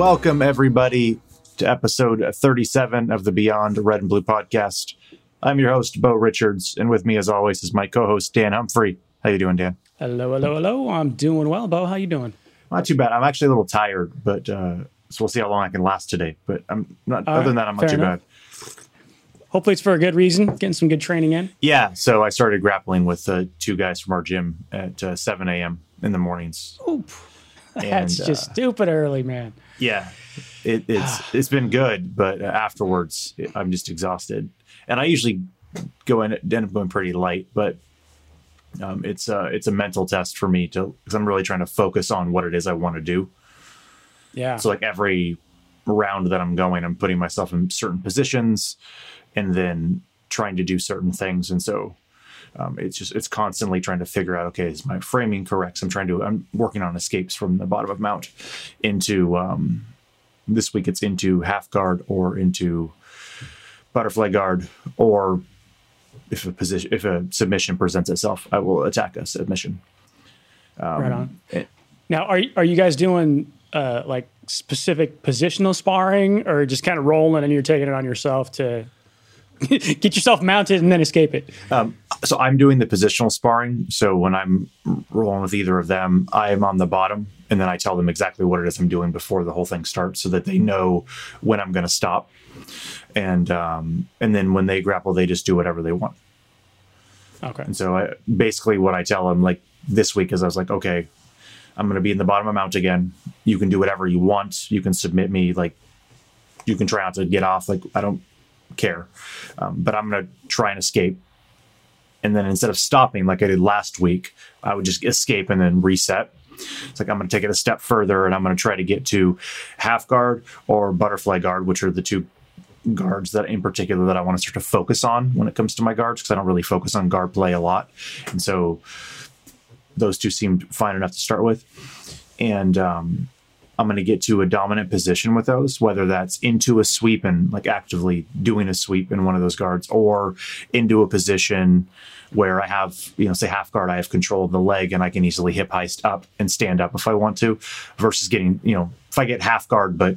Welcome, everybody, to episode 37 of the Beyond Red and Blue podcast. I'm your host, Bo Richards, and with me, as always, is my co-host, Dan Humphrey. How you doing, Dan? Hello, hello, hello. I'm doing well, Bo. How you doing? Not too bad. I'm actually a little tired, but uh, so we'll see how long I can last today. But I'm not. All other than that, I'm not too enough. bad. Hopefully, it's for a good reason. Getting some good training in. Yeah. So I started grappling with uh, two guys from our gym at uh, 7 a.m. in the mornings. Oop. And, That's just uh, stupid early, man. Yeah, it, it's it's been good, but uh, afterwards I'm just exhausted, and I usually go in end up going pretty light, but um, it's uh it's a mental test for me to because I'm really trying to focus on what it is I want to do. Yeah. So like every round that I'm going, I'm putting myself in certain positions, and then trying to do certain things, and so. Um, it's just it's constantly trying to figure out okay is my framing correct so i'm trying to i'm working on escapes from the bottom of mount into um, this week it's into half guard or into butterfly guard or if a position if a submission presents itself i will attack a submission right on. it- Now, are are you guys doing uh, like specific positional sparring, or just kind of rolling and you're taking it on yourself to get yourself mounted and then escape it? So i'm doing the positional sparring so when i'm rolling with either of them i am on the bottom and then i tell them exactly what it is i'm doing before the whole thing starts so that they know when i'm going to stop and um, and then when they grapple they just do whatever they want Okay. And so I, basically what I tell them like this week is I was like, okay, I'm going to be in the bottom of mount again. You can do whatever you want. You can submit me. Like you can try not to get off. Like I don't care. Um, but I'm going to try and escape. And then instead of stopping like I did last week, I would just escape and then reset. It's like I'm going to take it a step further and I'm going to try to get to half guard or butterfly guard, which are the two guards that in particular that I want to start to focus on when it comes to my guards because I don't really focus on guard play a lot. And so those two seemed fine enough to start with. And um, I'm going to get to a dominant position with those, whether that's into a sweep and like actively doing a sweep in one of those guards or into a position where I have, you know, say half guard, I have control of the leg and I can easily hip heist up and stand up if I want to versus getting, you know, if I get half guard, but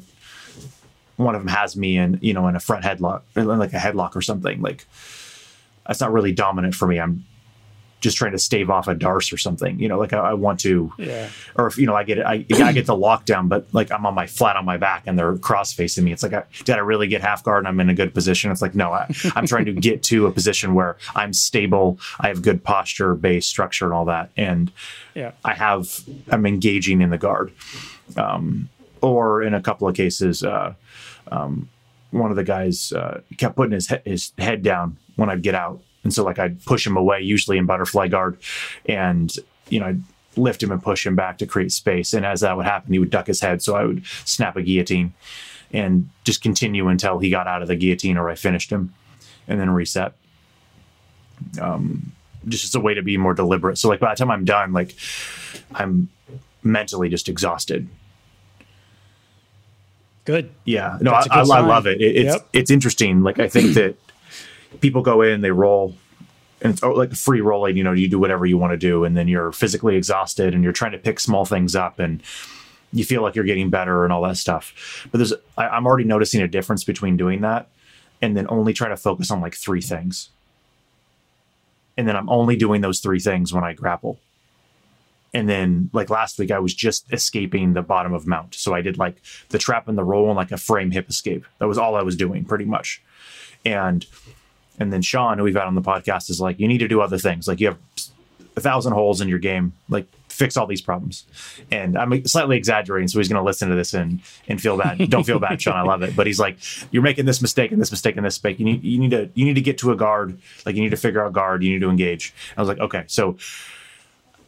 one of them has me in you know in a front headlock like a headlock or something like that's not really dominant for me. I'm just trying to stave off a darce or something you know like i, I want to Yeah. or if you know i get I, I get the lockdown but like i'm on my flat on my back and they're cross facing me. It's like I, did i really get half guard and i'm in a good position? It's like no I, i'm trying to get to a position where i'm stable i have good posture base structure and all that. And Yeah. I have I'm engaging in the guard, um, or in a couple of cases, uh, um, one of the guys uh, kept putting his he- his head down when I'd get out, and so like I'd push him away, usually in butterfly guard, and you know I'd lift him and push him back to create space, and as that would happen, he would duck his head, so I would snap a guillotine, and just continue until he got out of the guillotine or I finished him, and then reset um, just as a way to be more deliberate. So like by the time I'm done, like I'm mentally just exhausted. Good. Yeah, no, I, I, I love it. it it's Yep. it's interesting. Like I think that people go in, they roll, and it's oh, like free rolling. You know, you do whatever you want to do, and then you're physically exhausted, and you're trying to pick small things up, and you feel like you're getting better and all that stuff. But there's, I, I'm already noticing a difference between doing that and then only trying to focus on like three things. And then I'm only doing those three things when I grapple. And then like last week, I was just escaping the bottom of mount. So I did like the trap and the roll and like a frame hip escape. That was all I was doing pretty much. And and then Sean, who we've had on the podcast, is like, you need to do other things. Like you have a thousand holes in your game. Like fix all these problems. And I'm slightly exaggerating, so he's going to listen to this and and feel bad. Don't feel bad, Sean. I love it. But he's like, you're making this mistake and this mistake and this mistake. You need you need to you need to get to a guard. Like you need to figure out guard. You need to engage. I was like, okay, so.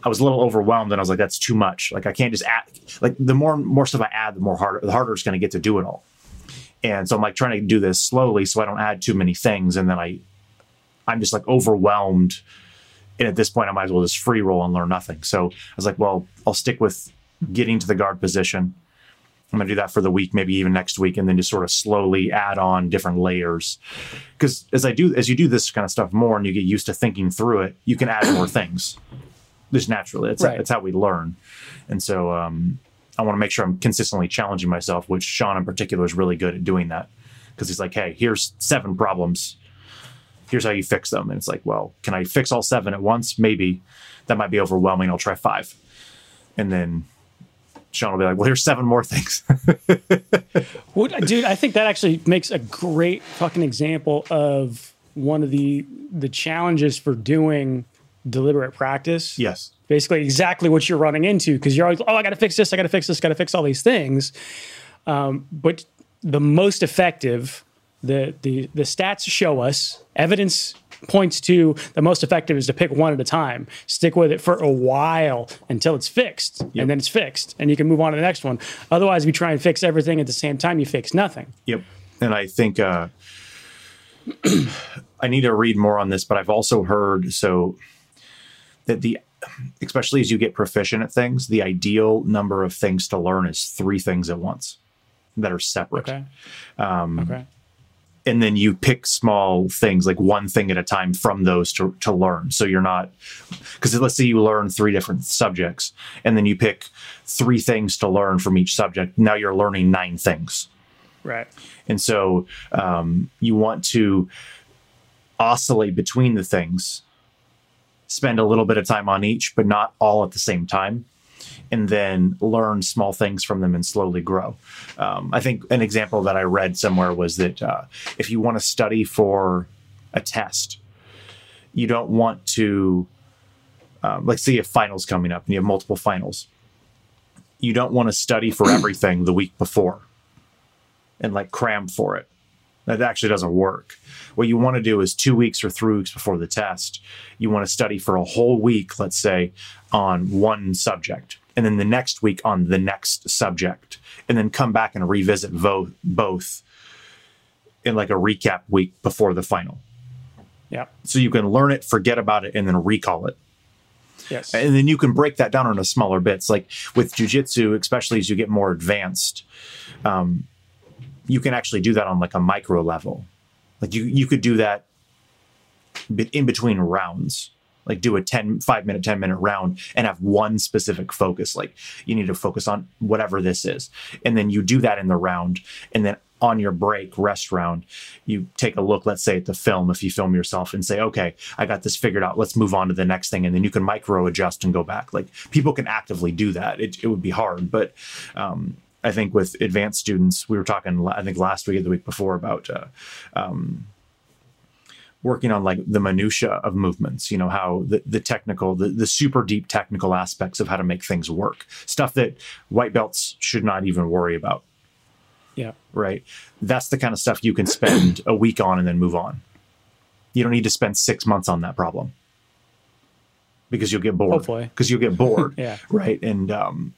I was a little overwhelmed and I was like, that's too much. Like I can't just add like the more more stuff I add, the more harder the harder it's gonna get to do it all. And so I'm like trying to do this slowly so I don't add too many things. And then I I'm just like overwhelmed. And at this point I might as well just free roll and learn nothing. So I was like, well, I'll stick with getting to the guard position. I'm gonna do that for the week, maybe even next week, and then just sort of slowly add on different layers. Because as I do, as you do this kind of stuff more, and you get used to thinking through it, you can add more things just naturally. It's Right. that's how we learn. And so, um, I want to make sure I'm consistently challenging myself, which Sean in particular is really good at doing that because he's like, hey, here's seven problems. Here's how you fix them. And it's like, well, can I fix all seven at once? Maybe. That might be overwhelming. I'll try five. And then Sean will be like, well, here's seven more things. What, dude, I think that actually makes a great fucking example of one of the the challenges for doing deliberate practice. yes. Basically, exactly what you're running into because you're always, oh, I got to fix this, I got to fix this, got to fix all these things. Um, but the most effective, the the the stats show us, evidence points to the most effective is to pick one at a time, stick with it for a while until it's fixed, and then it's fixed, and you can move on to the next one. Otherwise, if you try and fix everything at the same time, you fix nothing. Yep. And I think uh, I need to read more on this, but I've also heard so that the especially as you get proficient at things, the ideal number of things to learn is three things at once that are separate. Okay. Um, okay. And then you pick small things, like one thing at a time from those to, to learn. So you're not, because let's say you learn three different subjects and then you pick three things to learn from each subject. Now you're learning nine things. Right. And so um, you want to oscillate between the things, spend a little bit of time on each, but not all at the same time, and then learn small things from them and slowly grow. Um, I think an example that I read somewhere was that uh, if you want to study for a test, you don't want to, um, like, say you have finals coming up and you have multiple finals. You don't want to study for everything the week before and like cram for it. That actually doesn't work. What you want to do is two weeks or three weeks before the test, you want to study for a whole week, let's say, on one subject, and then the next week on the next subject, and then come back and revisit vo- both in like a recap week before the final. Yeah. So you can learn it, forget about it, and then recall it Yes. and then you can break that down into smaller bits like with jujitsu especially as you get more advanced um, you can actually do that on like a micro level. Like you you could do that in between rounds. Like do a 10 5 minute 10 minute round and have one specific focus. Like you need to focus on whatever this is. And then you do that in the round and then on your break rest round you take a look let's say at the film if you film yourself and say okay i got this figured out. Let's move on to the next thing. And then you can micro adjust and go back. Like people can actively do that. It, it would be hard but um, i think with advanced students we were talking i think last week or the week before about uh, working on like the minutia of movements you know how the, the technical the, the super deep technical aspects of how to make things work. Stuff that white belts should not even worry about. Yeah. right? That's the kind of stuff you can spend a week on and then move on. You don't need to spend six months on that problem. Because you'll get bored. Hopefully. because you'll get bored. Yeah. right? And um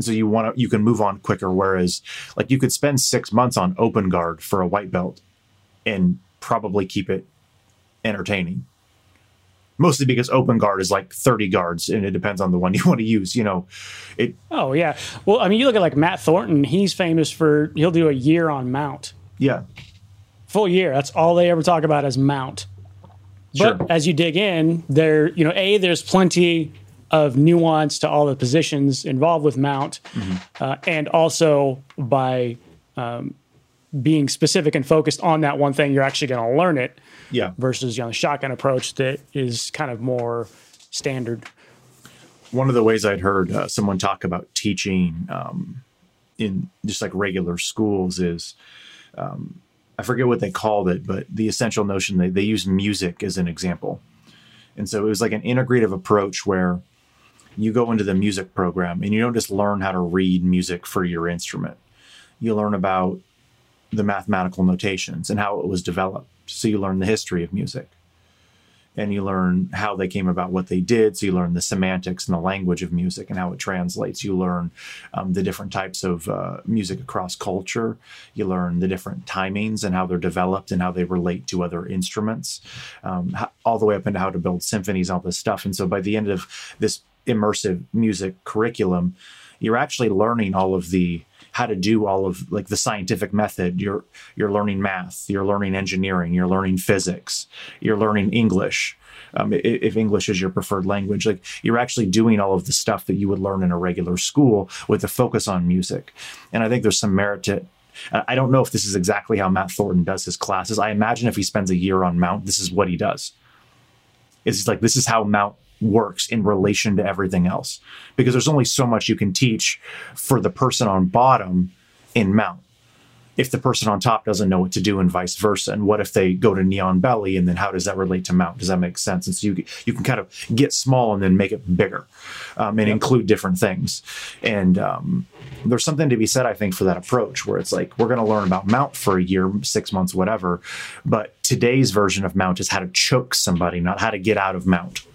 so you want to you can move on quicker whereas like you could spend six months on open guard for a white belt and probably keep it entertaining mostly because open guard is like 30 guards and it depends on the one you want to use you know it Oh yeah. Well, I mean, you look at like Matt Thornton. He's famous for he'll do a year on mount, yeah full year. That's all they ever talk about is mount. Sure. But as you dig in, there, you know, a there's plenty of nuance to all the positions involved with mount, uh, and also by um, being specific and focused on that one thing, you're actually going to learn it. yeah Versus you know the shotgun approach that is kind of more standard. one of the ways I'd heard uh, someone talk about teaching um, in just like regular schools is um, I forget what they called it, but the essential notion they, they use music as an example. And so it was like an integrative approach where you go into the music program and you don't just learn how to read music for your instrument. You learn about the mathematical notations and how it was developed. So you learn the history of music and you learn how they came about what they did. So you learn the semantics and the language of music and how it translates. You learn um, the different types of uh, music across culture. You learn the different timings and how they're developed and how they relate to other instruments, um, ho- all the way up into how to build symphonies, all this stuff. And so by the end of this immersive music curriculum, you're actually learning all of the how to do all of like the scientific method. You're you're learning math, you're learning engineering, you're learning physics, you're learning English. Um, if English is your preferred language, like you're actually doing all of the stuff that you would learn in a regular school with a focus on music. And I think there's some merit to I don't know if this is exactly how Matt Thornton does his classes. I imagine if he spends a year on Mount, this is what he does. It's like this is how Mount works in relation to everything else. Because there's only so much you can teach for the person on bottom in Mount. If the person on top doesn't know what to do and vice versa and what if they go to knee on belly and then how does that relate to mount? Does that make sense? And so you you can kind of get small and then make it bigger um, and yep. include different things. And um, there's something to be said i think for that approach where it's like we're going to learn about mount for a year six months whatever but today's version of mount is how to choke somebody not how to get out of mount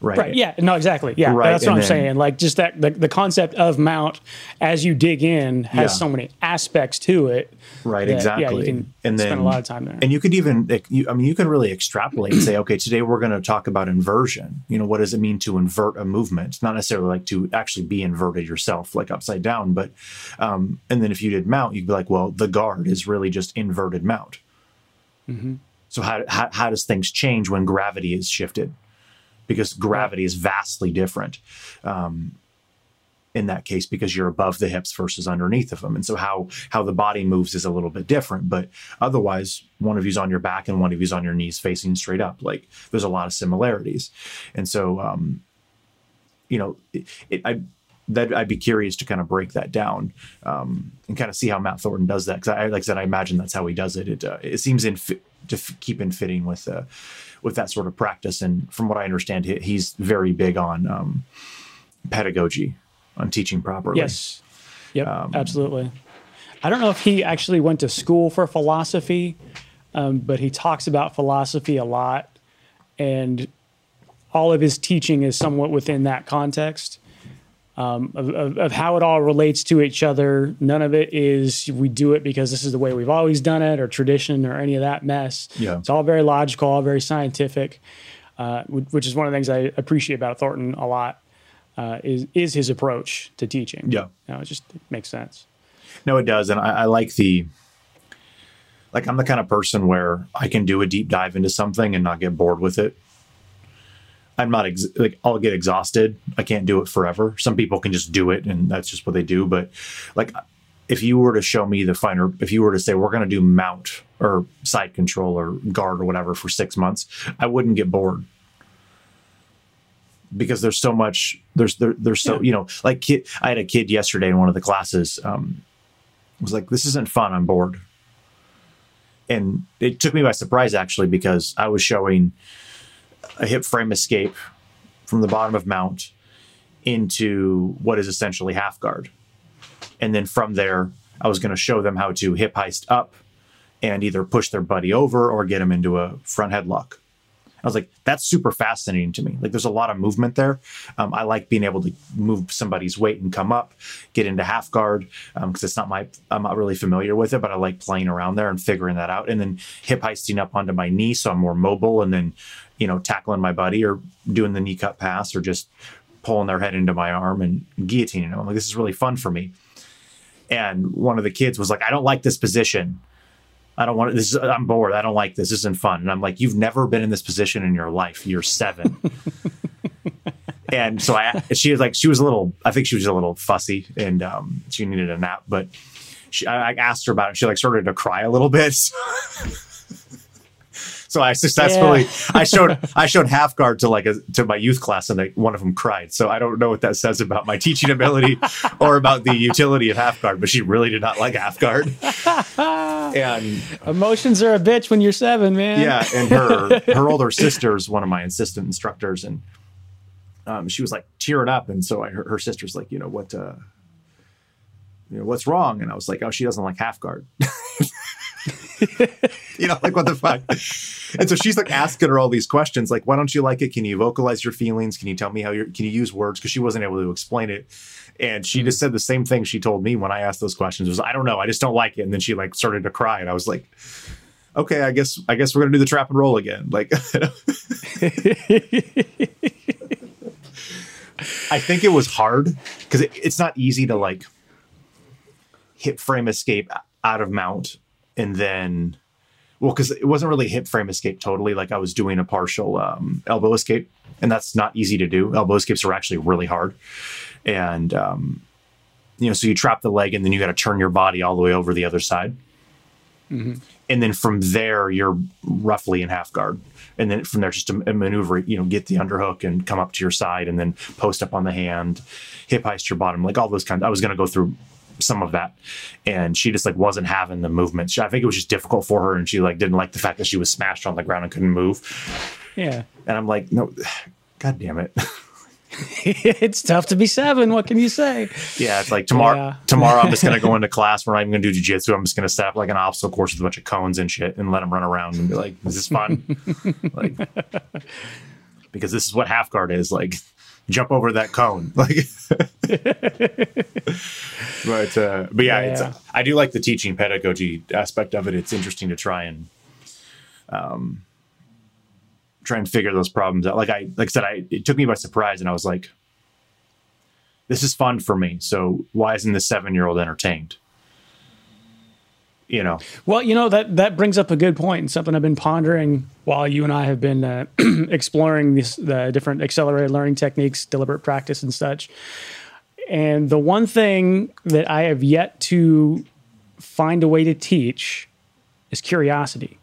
Right. Right. Yeah. No. Exactly. Yeah. Right. That's what and I'm then, saying. Like just that the, the concept of mount as you dig in has yeah. so many aspects to it. Right. That, exactly. Yeah, you can and spend then, a lot of time there. And you could even, you, I mean, you can really extrapolate and say, okay, today we're going to talk about inversion. You know, what does it mean to invert a movement? Not necessarily like to actually be inverted yourself, like upside down, but, um, and then if you did mount, you'd be like, well, the guard is really just inverted mount. Mm-hmm. So how, how, how does things change when gravity is shifted? Because gravity is vastly different um, in that case because you're above the hips versus underneath of them and so how how the body moves is a little bit different but otherwise one of you's on your back and one of you's on your knees facing straight up. Like there's a lot of similarities. And so um, you know it, it, I that I'd be curious to kind of break that down um, and kind of see how Matt Thornton does that because I like I said I imagine that's how he does it. It uh, it seems in fi- to f- keep in fitting with uh, with that sort of practice. And from what I understand, he, he's very big on um, pedagogy, on teaching properly. Yes. Yep. Um, absolutely. I don't know if he actually went to school for philosophy, um, but he talks about philosophy a lot, and all of his teaching is somewhat within that context um, of, of, of, how it all relates to each other. None of it is we do it because this is the way we've always done it or tradition or any of that mess. Yeah. It's all very logical, all very scientific, uh, which is one of the things I appreciate about Thornton a lot. Uh, is is his approach to teaching? Yeah, you know, it just it makes sense. No, it does, and I, I like the like I'm the kind of person where I can do a deep dive into something and not get bored with it. I'm not ex- like I'll get exhausted. I can't do it forever. Some people can just do it and that's just what they do. But like if you were to show me the finer, if you were to say we're going to do mount or side control or guard or whatever for six months, I wouldn't get bored because there's so much. There's there, there's so yeah. you know like kid, I had a kid yesterday in one of the classes. Um, was like this isn't fun. I'm bored, and it took me by surprise actually because I was showing a hip frame escape from the bottom of mount into what is essentially half guard. And then from there, I was going to show them how to hip heist up and either push their buddy over or get them into a front headlock. I was like, that's super fascinating to me. Like, there's a lot of movement there. Um, I like being able to move somebody's weight and come up, get into half guard because um, it's not my, I'm not really familiar with it, but I like playing around there and figuring that out. And then hip heisting up onto my knee so I'm more mobile and then, you know, tackling my buddy or doing the knee cut pass or just pulling their head into my arm and guillotining them. I'm like, this is really fun for me. And one of the kids was like, I don't like this position. I don't want to, this. Is, I'm bored. I don't like this. This isn't fun. And I'm like, you've never been in this position in your life. You're seven. and so I, she was like, she was a little, I think she was a little fussy and um, she needed a nap. But she, I, I asked her about it. She like started to cry a little bit. So I successfully yeah. I showed I showed half guard to like a to my youth class and they, one of them cried. So I don't know what that says about my teaching ability or about the utility of half guard, but she really did not like half guard. and emotions are a bitch when you're seven, man. Yeah, and her her older sister is one of my assistant instructors, and um, she was like tearing up, and so I, her, her sister's like, you know what. Uh, you know, what's wrong? And I was like, oh, she doesn't like half guard. you know, like what the fuck? And so she's like asking her all these questions, like, why don't you like it? Can you vocalize your feelings? Can you tell me how you're, can you use words? Because she wasn't able to explain it. And she just mm-hmm. said the same thing she told me when I asked those questions was, I don't know, I just don't like it. And then she like started to cry. And I was like, okay, I guess, I guess we're going to do the trap and roll again. Like, I think it was hard because it, it's not easy to like, hip frame escape out of mount, and then well, because it wasn't really hip frame escape totally. Like I was doing a partial um, elbow escape, and that's not easy to do. Elbow escapes are actually really hard, and um, you know, so you trap the leg, and then you got to turn your body all the way over the other side, and then from there you're roughly in half guard, and then from there just a, a maneuver. You know, get the underhook and come up to your side, and then post up on the hand, hip heist your bottom, like all those kinds. I was going to go through some of that and she just like wasn't having the movements She- i think it was just difficult for her and she like didn't like the fact that she was smashed on the ground and couldn't move Yeah. and i'm like no god damn it it's tough to be seven. What can you say? yeah it's like tomorrow Yeah. tomorrow i'm just gonna go into class we're not even gonna do jiu-jitsu i'm just gonna set up like an obstacle course with a bunch of cones and shit and let them run around and be like Is this is fun like because this is what half guard is like jump over that cone. Like but uh but yeah, Yeah. It's, i do like the teaching pedagogy aspect of it. It's interesting to try and um try and figure those problems out. Like i like i said i it took me by surprise and i was like this is fun for me so why isn't the seven year old entertained you know Well, you know that that brings up a good point and something I've been pondering while you and I have been uh, exploring these the different accelerated learning techniques, deliberate practice, and such. And the one thing that I have yet to find a way to teach is curiosity.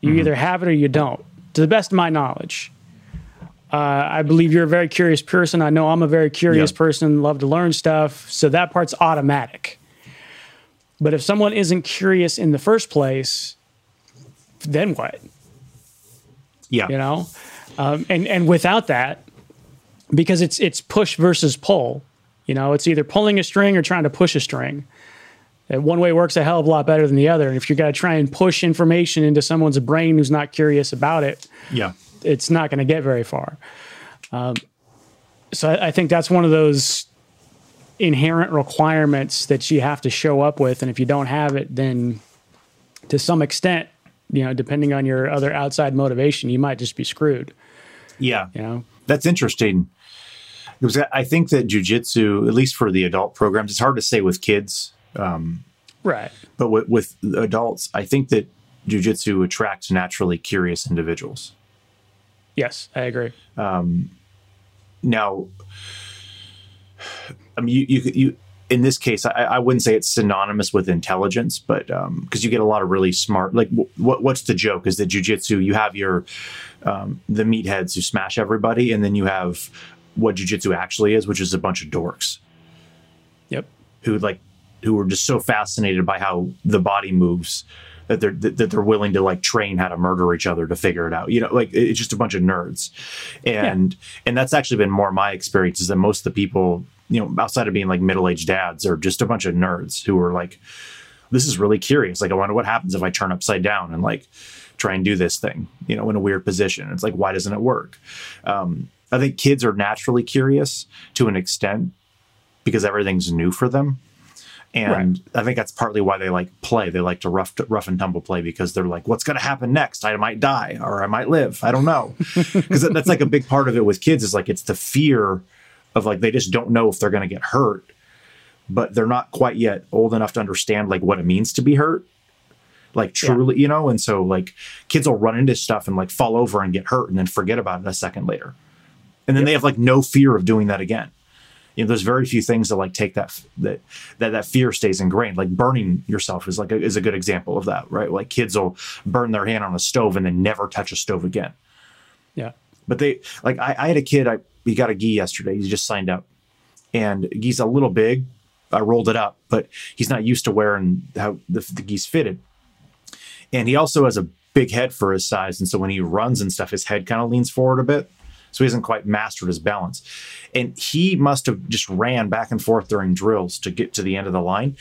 You either have it or you don't, to the best of my knowledge. Uh, I believe you're a very curious person. I know I'm a very curious Yeah. person, love to learn stuff. So that part's automatic. But if someone isn't curious in the first place, then what? yeah You know, um, and and without that, because it's it's push versus pull. You know, it's either pulling a string or trying to push a string. And one way works a hell of a lot better than the other. And if you're going to try and push information into someone's brain who's not curious about it, yeah it's not going to get very far. Um, so I, I think that's one of those inherent requirements that you have to show up with, and if you don't have it, then to some extent, you know, depending on your other outside motivation, you might just be screwed. yeah You know, That's interesting. Because I- think that jujitsu, at least for the adult programs, it's hard to say with kids, um, right? but with, with adults, I think that jujitsu attracts naturally curious individuals. Yes, I agree. Um, now, I mean, you, you, you in this case, I, I wouldn't say it's synonymous with intelligence, but because you get a lot of really smart, like what, what's the joke is that jujitsu, you have your, um, the meatheads who smash everybody, and then you have what jujitsu actually is, which is a bunch of dorks. Yep. who like who are just so fascinated by how the body moves that they're that, that they're willing to like train how to murder each other to figure it out. You know, like it's just a bunch of nerds, and and that's actually been more my experience is that most of the people you know outside of being like middle aged dads are just a bunch of nerds who are like, this is really curious. Like I wonder what happens if I turn upside down and like try and do this thing, you know, in a weird position. It's like why doesn't it work? Um, I think kids are naturally curious to an extent because everything's new for them. And I think that's partly why they like play. They like to rough, rough and tumble play because they're like, what's going to happen next? I might die or I might live. I don't know. Because that's like a big part of it with kids is like it's the fear of like they just don't know if they're going to get hurt, but they're not quite yet old enough to understand like what it means to be hurt. Like truly, you know, and so like kids will run into stuff and like fall over and get hurt and then forget about it a second later. And then they have like no fear of doing that again you know, there's very few things that like take that that that that fear stays ingrained. Like burning yourself is like a, is a good example of that, right? Like kids will burn their hand on a stove and then never touch a stove again. Yeah. But they like I, I had a kid. I he got a gi yesterday. He just signed up, and gi's a little big. I rolled it up, but he's not used to wearing how the, the gi's fitted, and he also has a big head for his size. And so when he runs and stuff, his head kind of leans forward a bit so he hasn't quite mastered his balance. And he must have just ran back and forth during drills to get to the end of the line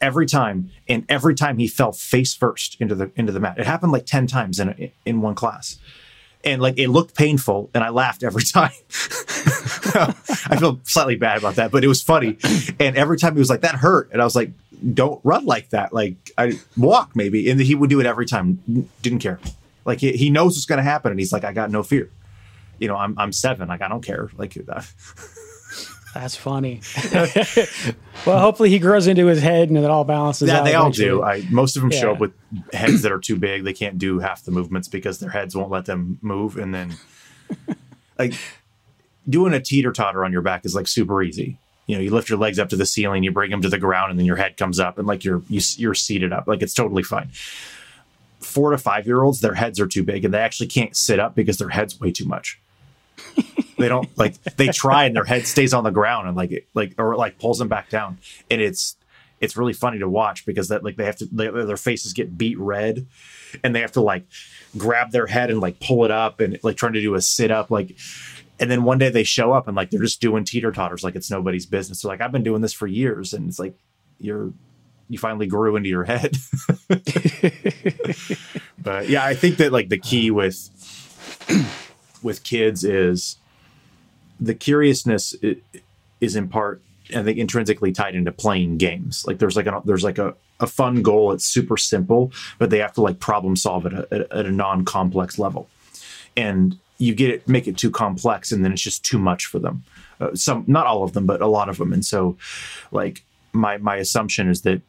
every time. And every time he fell face first into the into the mat. It happened like ten times in a, in one class, and like it looked painful, and I laughed every time. I feel slightly bad about that, but it was funny. And every time he was like, "That hurt," and I was like, "Don't run like that. Like I walk maybe." And he would do it every time. Didn't care. Like he, he knows what's going to happen, and he's like, "I got no fear." you know, I'm I'm seven. Like I don't care. Like, uh, That's funny. well, hopefully he grows into his head and it all balances Yeah, out. they all do. I, most of them show up with heads that are too big. They can't do half the movements because their heads won't let them move. And then, like, doing a teeter totter on your back is like super easy. You know, you lift your legs up to the ceiling, you bring them to the ground, and then your head comes up, and like you're you, you're seated up. Like it's totally fine. Four to five year olds, their heads are too big, and they actually can't sit up because their head's way too much. They don't like they try and their head stays on the ground and like it like or like pulls them back down. And it's it's really funny to watch because that like they have to they, their faces get beet red and they have to like grab their head and like pull it up and like trying to do a sit up like and then one day they show up and like they're just doing teeter totters like it's nobody's business. They're like i've been doing this for years. And it's like you're you finally grew into your head. But yeah i think that like the key with with kids is the curiousness is in part I think intrinsically tied into playing games. Like there's like a there's like a, a fun goal. It's super simple, but they have to like problem solve at a, at a non complex level, and you get it make it too complex, and then it's just too much for them. Uh, some not all of them, but a lot of them. And so, like my my assumption is that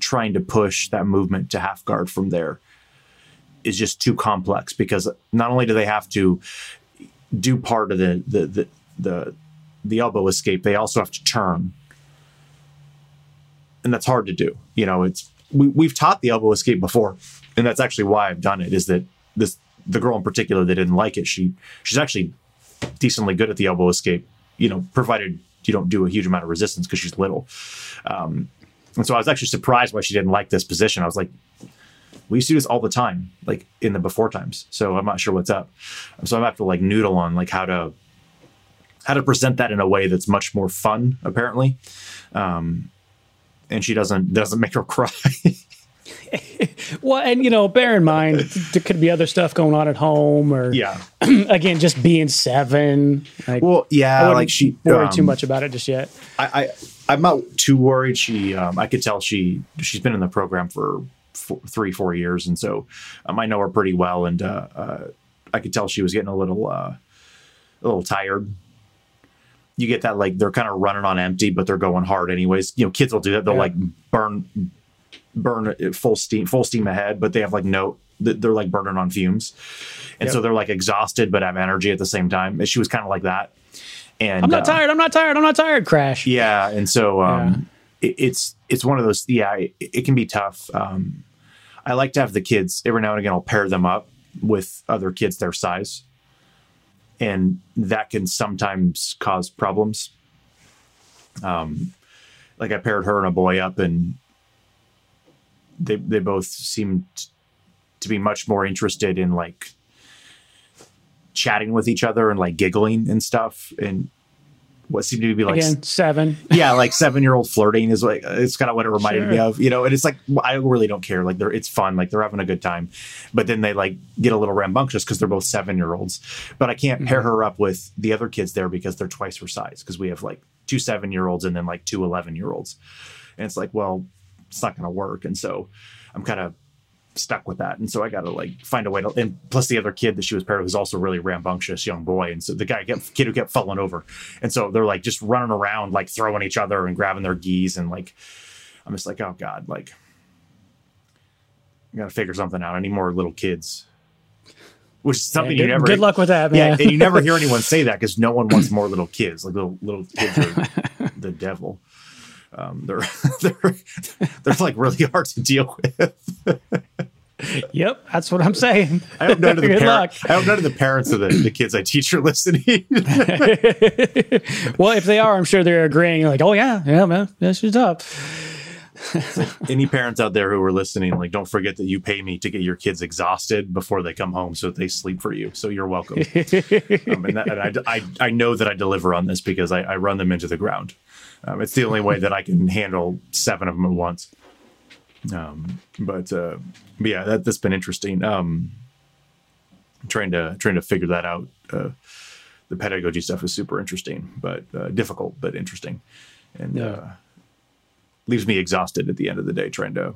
trying to push that movement to half guard from there is just too complex because not only do they have to do part of the the the the, the elbow escape, they also have to turn, and that's hard to do. You know, it's we, we've taught the elbow escape before, and that's actually why I've done it. Is that this the girl in particular that didn't like it? She she's actually decently good at the elbow escape. You know, provided you don't do a huge amount of resistance because she's little. Um, and so I was actually surprised why she didn't like this position. I was like, we used to do this all the time, like in the before times. So I'm not sure what's up. So I'm have to like noodle on like how to how to present that in a way that's much more fun, apparently. Um, and she doesn't doesn't make her cry. Well, and you know, bear in mind there could be other stuff going on at home, or yeah. again, just being seven. Like, Well, yeah, like she worry too um, much about it just yet. I, I I'm not too worried. She um, I could tell she she's been in the program for four, three four years, and so um, I know her pretty well, and uh, uh, I could tell she was getting a little uh, a little tired. You get that like they're kind of running on empty, but they're going hard anyways. You know, kids will do that. They'll Yeah. like burn burn full steam full steam ahead, but they have like no they're like burning on fumes, and so they're like exhausted but have energy at the same time. And she was kind of like that. And I'm not uh, tired. I'm not tired. I'm not tired. Crash. yeah, and so um, it, it's it's one of those. Yeah, it, it can be tough. Um, I like to have the kids every now and again. I'll pair them up with other kids their size, and that can sometimes cause problems. Um, like I paired her and a boy up, and they they both seemed to be much more interested in like chatting with each other and like giggling and stuff and what seemed to be like Again, seven. yeah, like seven year old flirting is like it's kind of what it reminded me of, you know. And it's like I really don't care. Like they're it's fun, like they're having a good time, but then they like get a little rambunctious because they're both seven year olds. But I can't pair mm-hmm. her up with the other kids there because they're twice her size. Because we have like two seven year olds and then like two 11 year olds, and it's like well, it's not going to work. And so I'm kind of stuck with that. And so I got to like find a way to, and plus the other kid that she was paired with was also really rambunctious young boy. And so the guy kept, kid who kept falling over. And so they're like just running around, like throwing each other and grabbing their geese. And like, I'm just like, oh God, like, I got to figure something out. I need more little kids, which is something Yeah, you never, good luck with that, yeah. man. And you never hear anyone say that because no one wants more little kids. Like little, little kids are the devil. Um, they're, they're, they're like really hard to deal with. yep, that's what I'm saying. I hope none of the Good parents. luck. I hope none of the parents of the, the kids I teach are listening. Well, if they are, I'm sure they're agreeing. Like, oh yeah, yeah, man, that's just up. Any parents out there who are listening, like, don't forget that you pay me to get your kids exhausted before they come home, so that they sleep for you. So you're welcome. um, and, that, and I, I, I know that I deliver on this because I, I run them into the ground. Um, it's the only way that I can handle seven of them at once. Um, but, uh, but yeah, that, that's been interesting. Um, trying to trying to figure that out. Uh, the pedagogy stuff is super interesting, but uh, difficult, but interesting, and Yeah. uh, leaves me exhausted at the end of the day trying to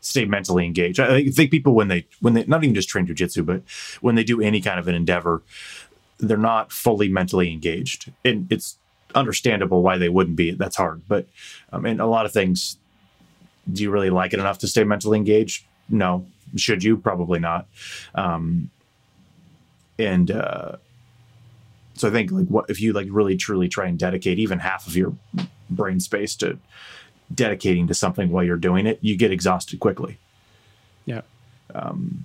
stay mentally engaged. I think people when they when they not even just train jujitsu, but when they do any kind of an endeavor, they're not fully mentally engaged. And it's understandable why they wouldn't be. That's hard. But I mean, a lot of things, do you really like it enough to stay mentally engaged? No. Should you? Probably not. Um, and uh, so I think like what if you like really truly try and dedicate even half of your brain space to dedicating to something while you're doing it, you get exhausted quickly. Yeah. Um,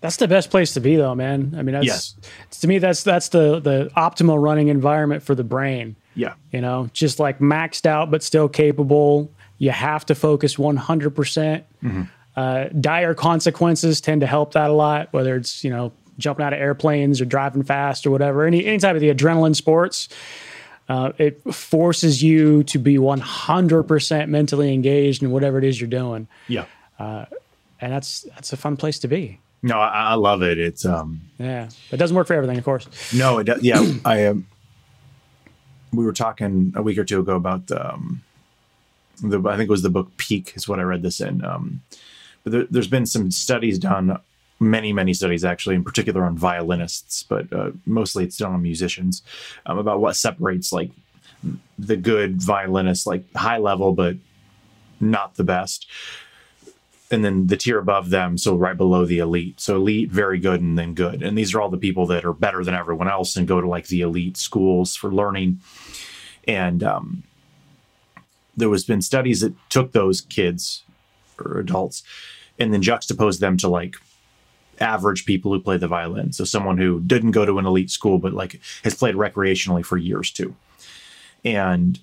that's the best place to be, though, man. I mean, that's, Yes. to me, that's that's the the optimal running environment for the brain. Yeah. You know, just like maxed out but still capable. You have to focus 100%. Uh, dire consequences tend to help that a lot, whether it's, you know, jumping out of airplanes or driving fast or whatever. Any, any type of the adrenaline sports, uh, it forces you to be 100% mentally engaged in whatever it is you're doing. Yeah. And that's, that's a fun place to be. No, I, I love it. It's um Yeah. It doesn't work for everything, of course. no, it does, yeah. I um, we were talking a week or two ago about um, the I think it was the book Peak is what I read this in. Um, but there, there's been some studies done, many many studies actually, in particular on violinists, but uh, mostly it's done on musicians um, about what separates like the good violinist, like high level but not the best, and then the tier above them, so right below the elite. So elite, very good, and then good. And these are all the people that are better than everyone else and go to like the elite schools for learning. And um, there was been studies that took those kids or adults and then juxtaposed them to like average people who play the violin. So someone who didn't go to an elite school but like has played recreationally for years too. And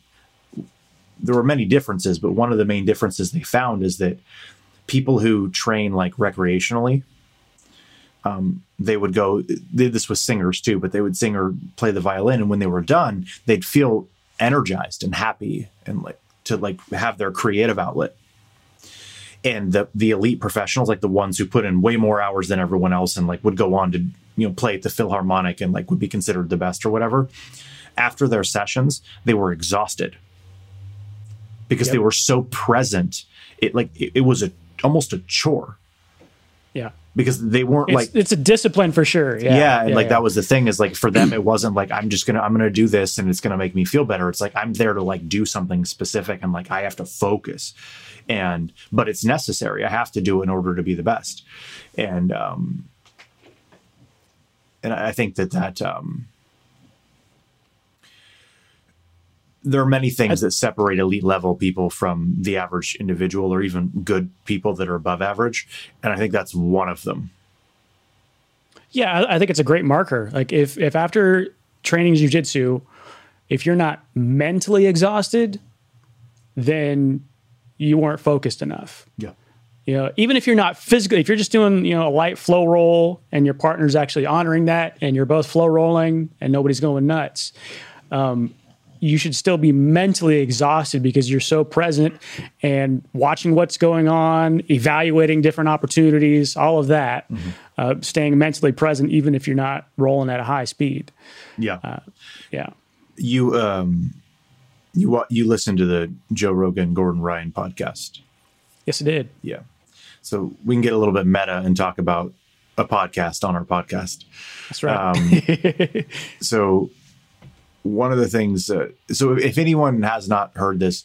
there were many differences, but one of the main differences they found is that people who train like recreationally um, they would go they- this was singers too but they would sing or play the violin and when they were done they'd feel energized and happy and like to like have their creative outlet. And the the elite professionals like the ones who put in way more hours than everyone else and like would go on to you know play at the philharmonic and like would be considered the best or whatever after their sessions they were exhausted. Because Yep. they were so present. It like it, it was a almost a chore Yeah. because they weren't It's, like it's a discipline for sure. Yeah. yeah, and like yeah. that was the thing is like for them it wasn't like i'm just gonna i'm gonna do this and it's gonna make me feel better it's like i'm there to like do something specific and like i have to focus and but it's necessary i have to do it in order to be the best and um and i think that that um there are many things that separate elite level people from the average individual or even good people that are above average and i think that's one of them Yeah, I, I think it's a great marker. Like if if after training jujitsu, if you're not mentally exhausted, then you weren't focused enough. yeah You know, even if you're not physically, if you're just doing you know a light flow roll and your partner's actually honoring that, and you're both flow rolling and nobody's going nuts, um, you should still be mentally exhausted because you're so present and watching what's going on, evaluating different opportunities, all of that, uh, staying mentally present even if you're not rolling at a high speed. yeah Yeah. you um you you listen to the Joe Rogan Gordon Ryan podcast. Yes, I did. Yeah. So we can get a little bit meta and talk about a podcast on our podcast. That's right. So one of the things uh, so if anyone has not heard this,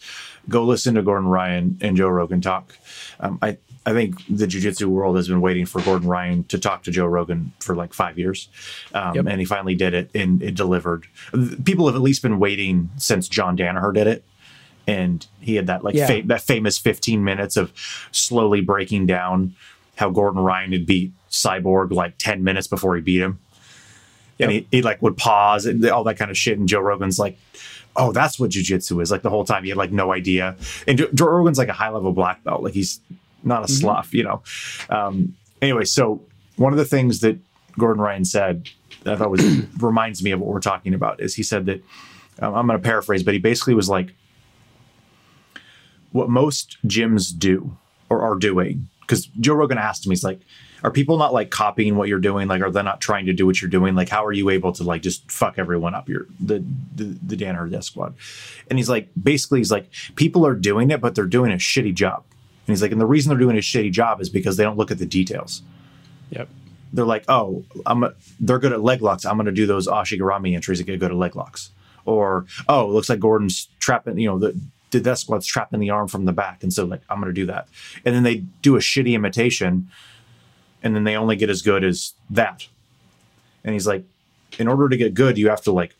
go listen to Gordon Ryan and Joe Rogan talk. Um, I I think the jiu-jitsu world has been waiting for Gordon Ryan to talk to Joe Rogan for like five years. Um, Yep. and he finally did it and it delivered. People have at least been waiting since John Danaher did it. And he had that like Yeah. fa- that famous 15 minutes of slowly breaking down how Gordon Ryan had beat Cyborg like 10 minutes before he beat him. And he, he like would pause and all that kind of shit. And Joe Rogan's like, oh, that's what jujitsu is. Like the whole time he had like no idea. And Joe, Rogan's like a high level black belt. Like he's not a slough, you know? Um, anyway, so one of the things that Gordon Ryan said that I thought was reminds me of what we're talking about is he said that um, I'm going to paraphrase, but he basically was like, what most gyms do or are doing. Because Joe Rogan asked him, he's like, are people not like copying what you're doing? Like, are they not trying to do what you're doing? Like, how are you able to like just fuck everyone up? You're the the, the Danaher Death Squad, and he's like, basically, he's like, people are doing it, but they're doing a shitty job. And he's like, and the reason they're doing a shitty job is because they don't look at the details. Yep. they're like, oh, I'm a, they're good at leg locks. I'm going to do those Ashigarami entries that get good at leg locks. Or oh, it looks like Gordon's trapping, you know, the the death squad's in the arm from the back, and so like I'm going to do that. And then they do a shitty imitation, and then they only get as good as that. And he's like, in order to get good, you have to like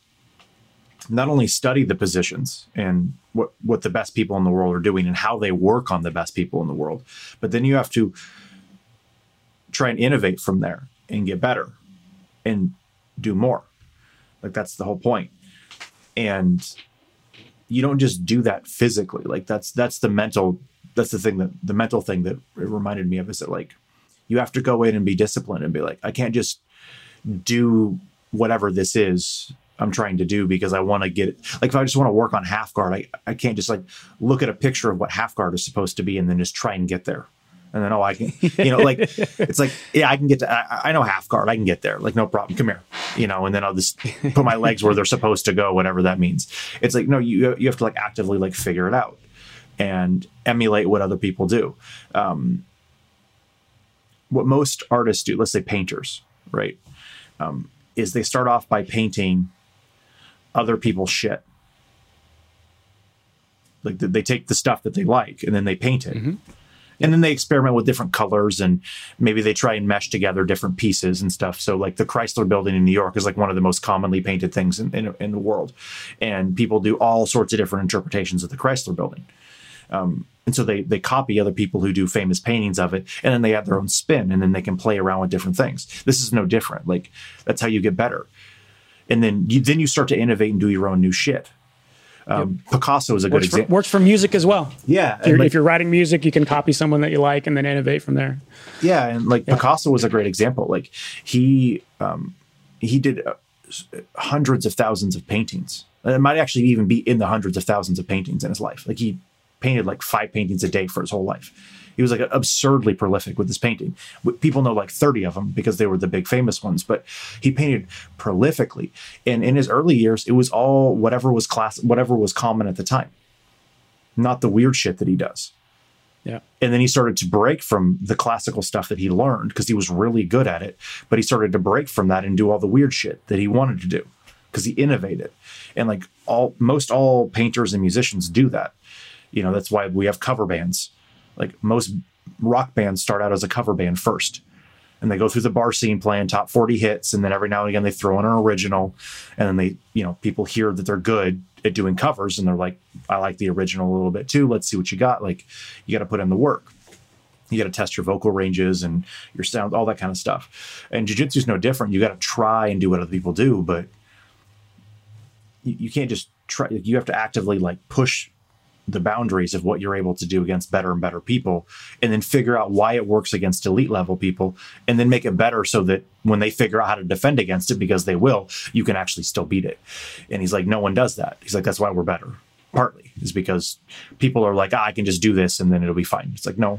not only study the positions and what what the best people in the world are doing and how they work on the best people in the world, but then you have to try and innovate from there and get better and do more. Like that's the whole point. And you don't just do that physically. Like that's that's the mental that's the thing that the mental thing that it reminded me of is that like you have to go in and be disciplined and be like, I can't just do whatever this is I'm trying to do because I want to get it. Like if I just want to work on half guard, I, I can't just like look at a picture of what half guard is supposed to be and then just try and get there. And then, oh, I can, you know, like it's like, yeah, I can get to, I, I know half guard. I can get there. Like, no problem. Come here, you know, and then I'll just put my legs where they're supposed to go, whatever that means. It's like, no, you, you have to like actively like figure it out and emulate what other people do. Um, what most artists do, let's say painters, right, um, is they start off by painting other people's shit. Like they take the stuff that they like and then they paint it. Mm-hmm. And then they experiment with different colors and maybe they try and mesh together different pieces and stuff. So, like the Chrysler building in New York is like one of the most commonly painted things in, in, in the world. And people do all sorts of different interpretations of the Chrysler building. Um, and so they they copy other people who do famous paintings of it, and then they add their own spin, and then they can play around with different things. This is no different. Like that's how you get better. And then you then you start to innovate and do your own new shit. Um, Picasso is a good Works for, example. works for music as well. Yeah, If you're, like- if you're writing music, you can copy someone that you like and then innovate from there. Yeah, and like Picasso was a great example. Like he um, he did uh, hundreds of thousands of paintings. And it might actually even be in the hundreds of thousands of paintings in his life. Like he painted like five paintings a day for his whole life. He was like absurdly prolific with his painting. People know like 30 of them because they were the big famous ones, but he painted prolifically. And in his early years, it was all whatever was class, whatever was common at the time, not the weird shit that he does Yeah. and then he started to break from the classical stuff that he learned because he was really good at it but he started to break from that and do all the weird shit that he wanted to do because he innovated and like all most all painters and musicians do that you know that's why we have cover bands like most rock bands start out as a cover band first and they go through the bar scene playing top 40 hits and then every now and again they throw in an original and then they you know people hear that they're good at doing covers and they're like i like the original a little bit too let's see what you got. Like you got to put in the work. You got to test your vocal ranges and your sound all that kind of stuff. And jiu-jitsu is no different. You got to try and do what other people do but you, you can't just try you have to actively like push the boundaries of what you're able to do against better and better people and then figure out why it works against elite level people and then make it better so that when they figure out how to defend against it because they will you can actually still beat it and he's like no one does that he's like that's why we're better partly is because people are like ah, i can just do this and then it'll be fine it's like no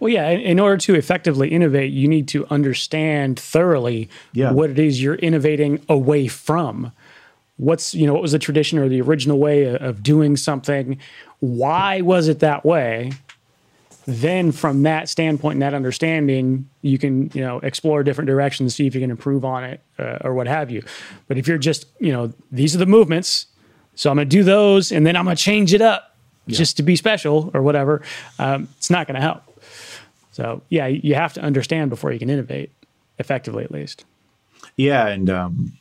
Well, yeah. In, order to effectively innovate, you need to understand thoroughly Yeah. what it is you're innovating away from. What's you know what was the tradition or the original way of, doing something? Why was it that way? Then, from that standpoint and that understanding, you can you know explore different directions, see if you can improve on it uh, or what have you. But if you're just you know these are the movements, so I'm going to do those, and then I'm going to change it up just to be special or whatever, um, it's not going to help. So yeah, you have to understand before you can innovate effectively, at least. Yeah, and um,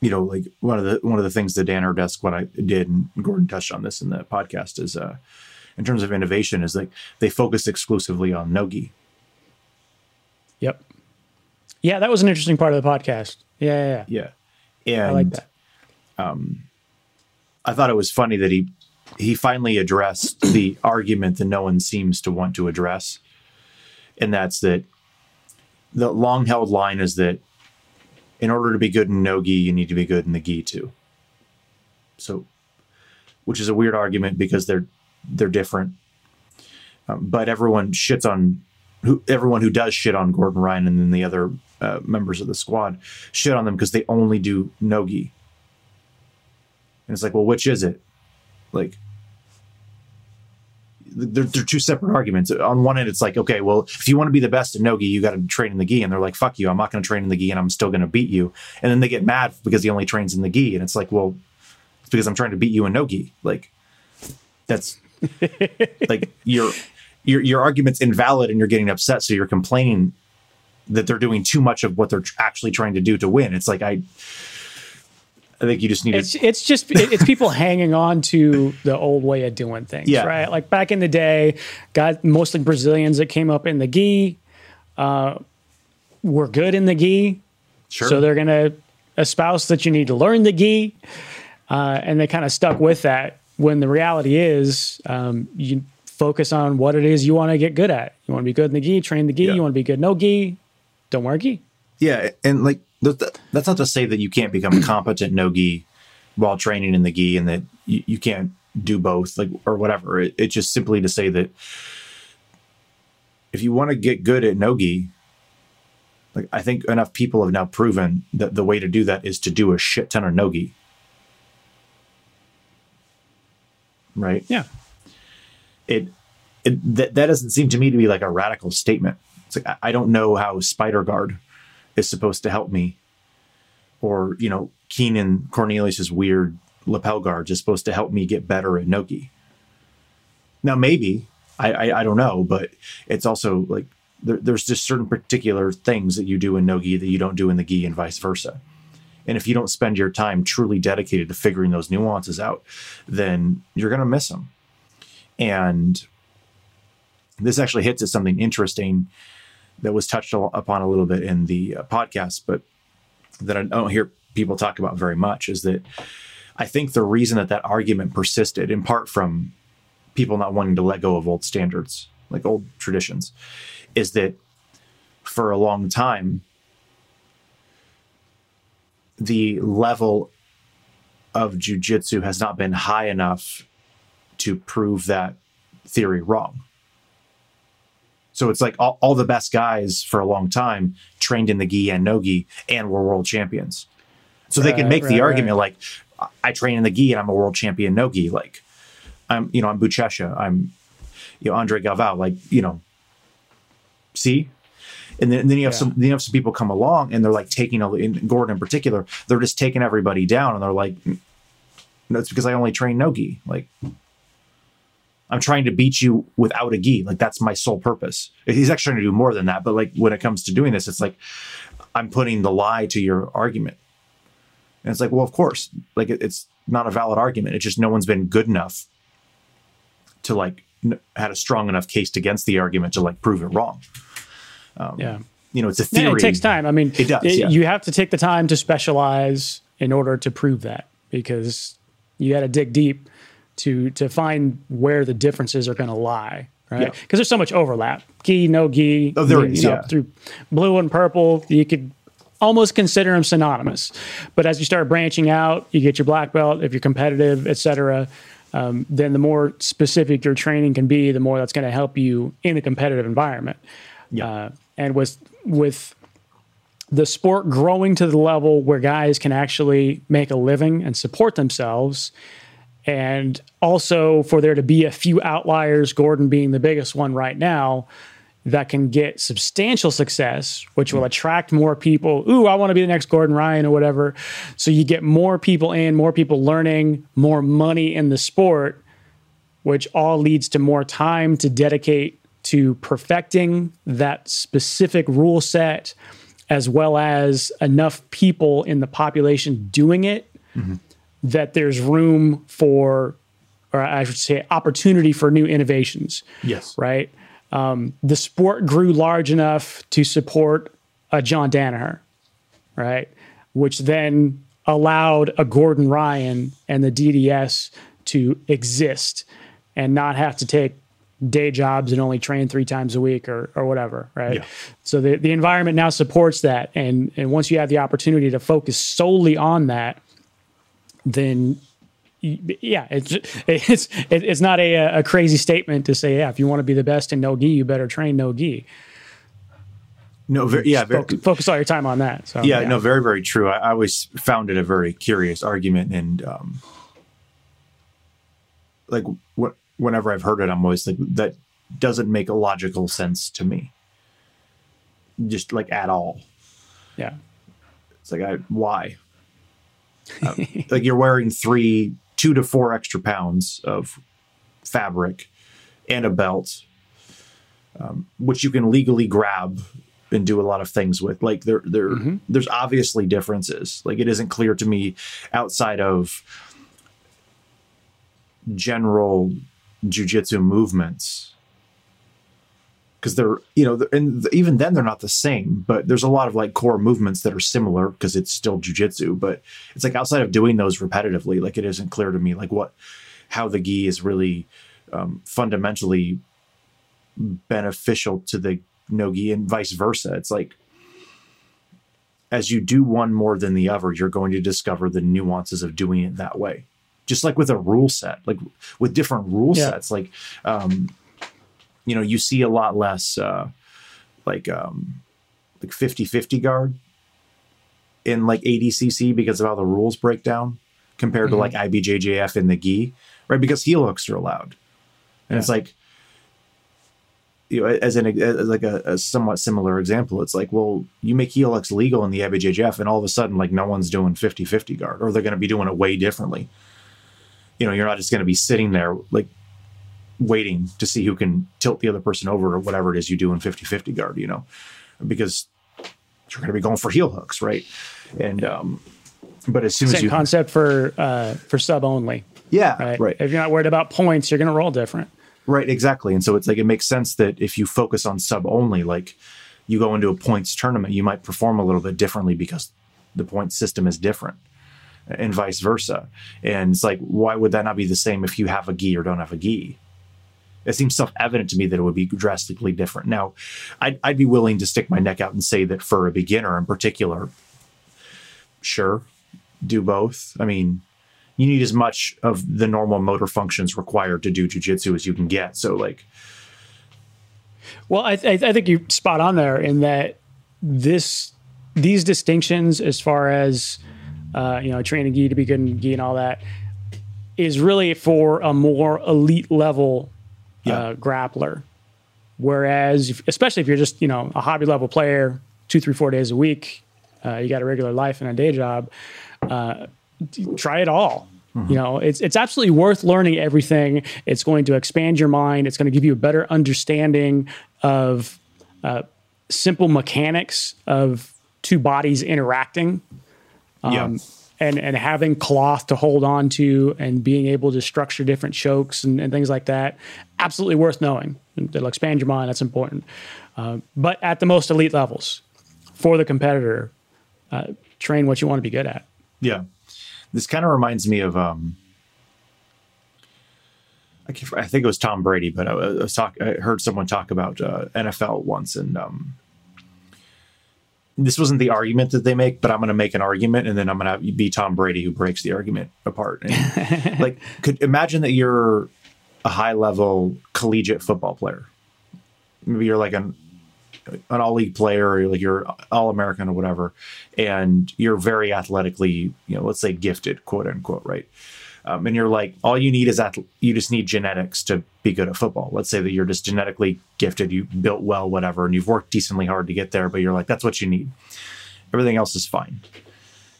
you know, like one of the one of the things that Dan Erdesk, what I did, and Gordon touched on this in the podcast, is uh, in terms of innovation, is like they focus exclusively on nogi. Yep. Yeah, that was an interesting part of the podcast. Yeah, yeah, yeah. Yeah, and I like that. Um, I thought it was funny that he he finally addressed the argument that no one seems to want to address, and that's that the long held line is that in order to be good in no gi, you need to be good in the gi too. So, which is a weird argument because they're they're different, um, but everyone shits on who everyone who does shit on Gordon Ryan and then the other uh, members of the squad shit on them because they only do no gi. And it's like, well, which is it? Like, they're, they're two separate arguments. On one end, it's like, okay, well, if you want to be the best at nogi, you got to train in the gi. And they're like, fuck you, I'm not going to train in the gi, and I'm still going to beat you. And then they get mad because he only trains in the gi, and it's like, well, it's because I'm trying to beat you in nogi. Like, that's like your your your argument's invalid, and you're getting upset, so you're complaining that they're doing too much of what they're actually trying to do to win. It's like I. I think you just need it's, to. It's just it's people hanging on to the old way of doing things, yeah. right? Like back in the day, got mostly Brazilians that came up in the gi, uh, were good in the gi, sure. so they're gonna espouse that you need to learn the gi, uh, and they kind of stuck with that. When the reality is, um, you focus on what it is you want to get good at. You want to be good in the gi, train the gi. Yeah. You want to be good no gi, don't wear gi. Yeah, and like that's not to say that you can't become a competent no gi while training in the gi and that you, you can't do both like or whatever. It, it's just simply to say that if you want to get good at no gi like i think enough people have now proven that the way to do that is to do a shit ton of no gi right? Yeah. It, it that, that doesn't seem to me to be like a radical statement. It's like i, I don't know how spider guard is supposed to help me. Or, you know, Keenan Cornelius's weird lapel guards is supposed to help me get better at Nogi. Now, maybe, I, I, I don't know, but it's also like there, there's just certain particular things that you do in Nogi that you don't do in the Gi and vice versa. And if you don't spend your time truly dedicated to figuring those nuances out, then you're going to miss them. And this actually hits at something interesting that was touched upon a little bit in the uh, podcast, but that I don't hear people talk about very much is that I think the reason that that argument persisted, in part from people not wanting to let go of old standards, like old traditions, is that for a long time, the level of jujitsu has not been high enough to prove that theory wrong. So it's like all, all the best guys for a long time trained in the gi and no gi and were world champions. So they can make right, the argument right. like, I train in the gi and I'm a world champion no gi. Like, I'm you know I'm Buchecha, I'm you know Andre Galvao. Like you know, see, and then, and then you have yeah. some then you have some people come along and they're like taking a in Gordon in particular, they're just taking everybody down and they're like, no, it's because I only train no gi. Like I'm trying to beat you without a gi. Like that's my sole purpose. He's actually trying to do more than that. But like when it comes to doing this, it's like I'm putting the lie to your argument. And it's like, well, of course, like it, it's not a valid argument. It's just no one's been good enough to like n- had a strong enough case against the argument to like prove it wrong. Um, yeah. You know, it's a theory. Yeah, it takes time. I mean, it does. It, yeah. You have to take the time to specialize in order to prove that because you got to dig deep to to find where the differences are going to lie, right? Because yeah. there's so much overlap. Gi, no gi. Oh, there is, you know, yeah. Through blue and purple, you could almost consider them synonymous. But as you start branching out, you get your black belt. If you're competitive, etc., um, then the more specific your training can be, the more that's going to help you in a competitive environment. Yeah. Uh, and with with the sport growing to the level where guys can actually make a living and support themselves and also for there to be a few outliers, Gordon being the biggest one right now, that can get substantial success, which will attract more people. Ooh, I want to be the next Gordon Ryan or whatever. So you get more people in, more people learning, more money in the sport, which all leads to more time to dedicate to perfecting that specific rule set, as well as enough people in the population doing it. Mm-hmm that there's room for, or I should say, opportunity for new innovations. Yes. Right. Um, the sport grew large enough to support a John Danaher, right? Which then allowed a Gordon Ryan and the DDS to exist and not have to take day jobs and only train three times a week or, or whatever, right? Yeah. So the, the environment now supports that. And, and once you have the opportunity to focus solely on that, then yeah, it's it's it's not a, a crazy statement to say, yeah, if you want to be the best in no gi, you better train no gi. No, very, yeah, very, focus, focus, all your time on that. So yeah, yeah. no, very very true. I, I, always found it a very curious argument, and um, like what whenever I've heard it, I'm always like, that doesn't make a logical sense to me. Just like at all. Yeah. It's like, I, why? Uh, like you're wearing three, two to four extra pounds of fabric and a belt, um, which you can legally grab and do a lot of things with. Like there, there, there's obviously differences. Like it isn't clear to me outside of general jujitsu movements because they're you know and even then they're not the same but there's a lot of like core movements that are similar because it's still jujitsu but it's like outside of doing those repetitively like it isn't clear to me like what how the gi is really um, fundamentally beneficial to the no gi and vice versa it's like as you do one more than the other you're going to discover the nuances of doing it that way just like with a rule set like with different rule Yeah. sets like um you know you see a lot less uh like um like 50-50 guard in like ADCC because of how the rules break down compared to like IBJJF in the gi right? Because heel hooks are allowed. And it's like you know as an as like a, a somewhat similar example it's like well you make heel hooks legal in the IBJJF and all of a sudden like no one's doing 50-50 guard or they're going to be doing it way differently. You know you're not just going to be sitting there like waiting to see who can tilt the other person over or whatever it is you do in 50-50 guard you know because you're going to be going for heel hooks right and um but as soon as Same you concept for uh, for sub only. yeah Right? right If you're not worried about points, you're going to roll different. Right, exactly. And so it's like it makes sense that if you focus on sub only, like you go into a points tournament, you might perform a little bit differently because the point system is different and vice versa. And it's like, why would that not be the same if you have a gi or don't have a gi? It seems self evident to me that it would be drastically different. Now, I'd, I'd be willing to stick my neck out and say that for a beginner in particular, sure, do both. I mean, you need as much of the normal motor functions required to do jujitsu as you can get. So, like, Well, I, I, I think you're spot on there in that this these distinctions, as far as uh, you know, training gi to be good in gi and all that, is really for a more elite level Yeah. uh, grappler. Whereas, if, especially if you're just you know a hobby level player, two, three, four days a week, uh, you got a regular life and a day job. Uh, try it all. You know, it's it's absolutely worth learning everything. It's going to expand your mind. It's going to give you a better understanding of uh, simple mechanics of two bodies interacting yeah, and and having cloth to hold on to and being able to structure different chokes and, and things like that absolutely worth knowing. It'll expand your mind that's important. Uh, but at the most elite levels for the competitor uh, train what you want to be good at. Yeah. This kind of reminds me of um, I, I think it was Tom Brady, but I, talk, I heard someone talk about uh, NFL once, and um, this wasn't the argument that they make, but I'm going to make an argument, and then I'm going to be Tom Brady who breaks the argument apart. And, like, could imagine that you're a high level collegiate football player. Maybe you're like an an all league player or like you're all American or whatever, and you're very athletically, you know, let's say gifted, quote unquote, right? Um, and you're like, all you need is that you just need genetics to be good at football. Let's say that you're just genetically gifted, you built well, whatever, and you've worked decently hard to get there, but you're like, that's what you need. Everything else is fine.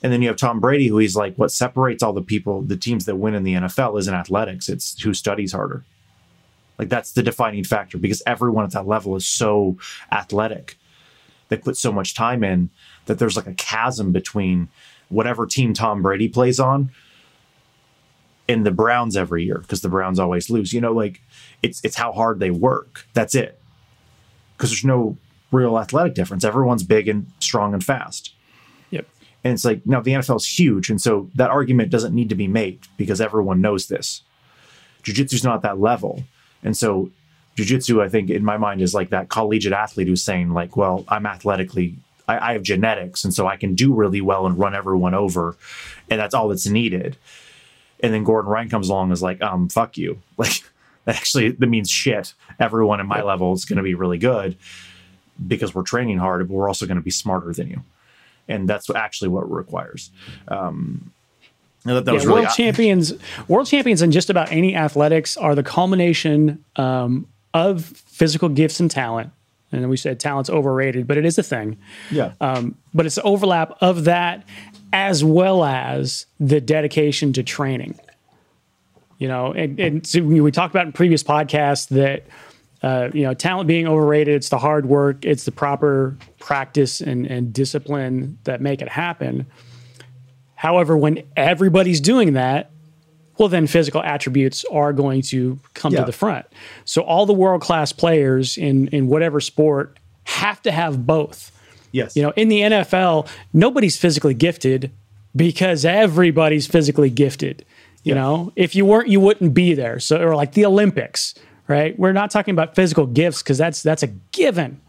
And then you have Tom Brady, who he's like, what separates all the people, the teams that win in the NFL isn't athletics, it's who studies harder. Like that's the defining factor because everyone at that level is so athletic. They put so much time in that there's like a chasm between whatever team Tom Brady plays on and the Browns every year because the Browns always lose. You know, like it's it's how hard they work. That's it. Because there's no real athletic difference. Everyone's big and strong and fast. yep And it's like, now the NFL is huge. And so that argument doesn't need to be made because everyone knows this. Jiu jitsu's not that level. And so jiu-jitsu, I think in my mind is like that collegiate athlete who's saying like, well, I'm athletically, I, I have genetics. And so I can do really well and run everyone over. And that's all that's needed. And then Gordon Ryan comes along and is like, um, fuck you. Like that actually, that means shit. Everyone at my level is going to be really good because we're training hard, but we're also going to be smarter than you. And that's actually what it requires. Um, that was Yeah, really world champions, world champions in just about any athletics are the culmination um, of physical gifts and talent. And we said talent's overrated, but it is a thing. yeah. Um, but it's the overlap of that as well as the dedication to training. You know, and, and so we talked about in previous podcasts that uh, you know talent being overrated. It's the hard work, it's the proper practice and, and discipline that make it happen. However, when everybody's doing that, well, then physical attributes are going to come Yeah. to the front. So all the world class players in in whatever sport have to have both. Yes. You know, in the NFL, nobody's physically gifted because everybody's physically gifted. You know, if you weren't, you wouldn't be there. So, or like the Olympics, right? We're not talking about physical gifts because that's that's a given.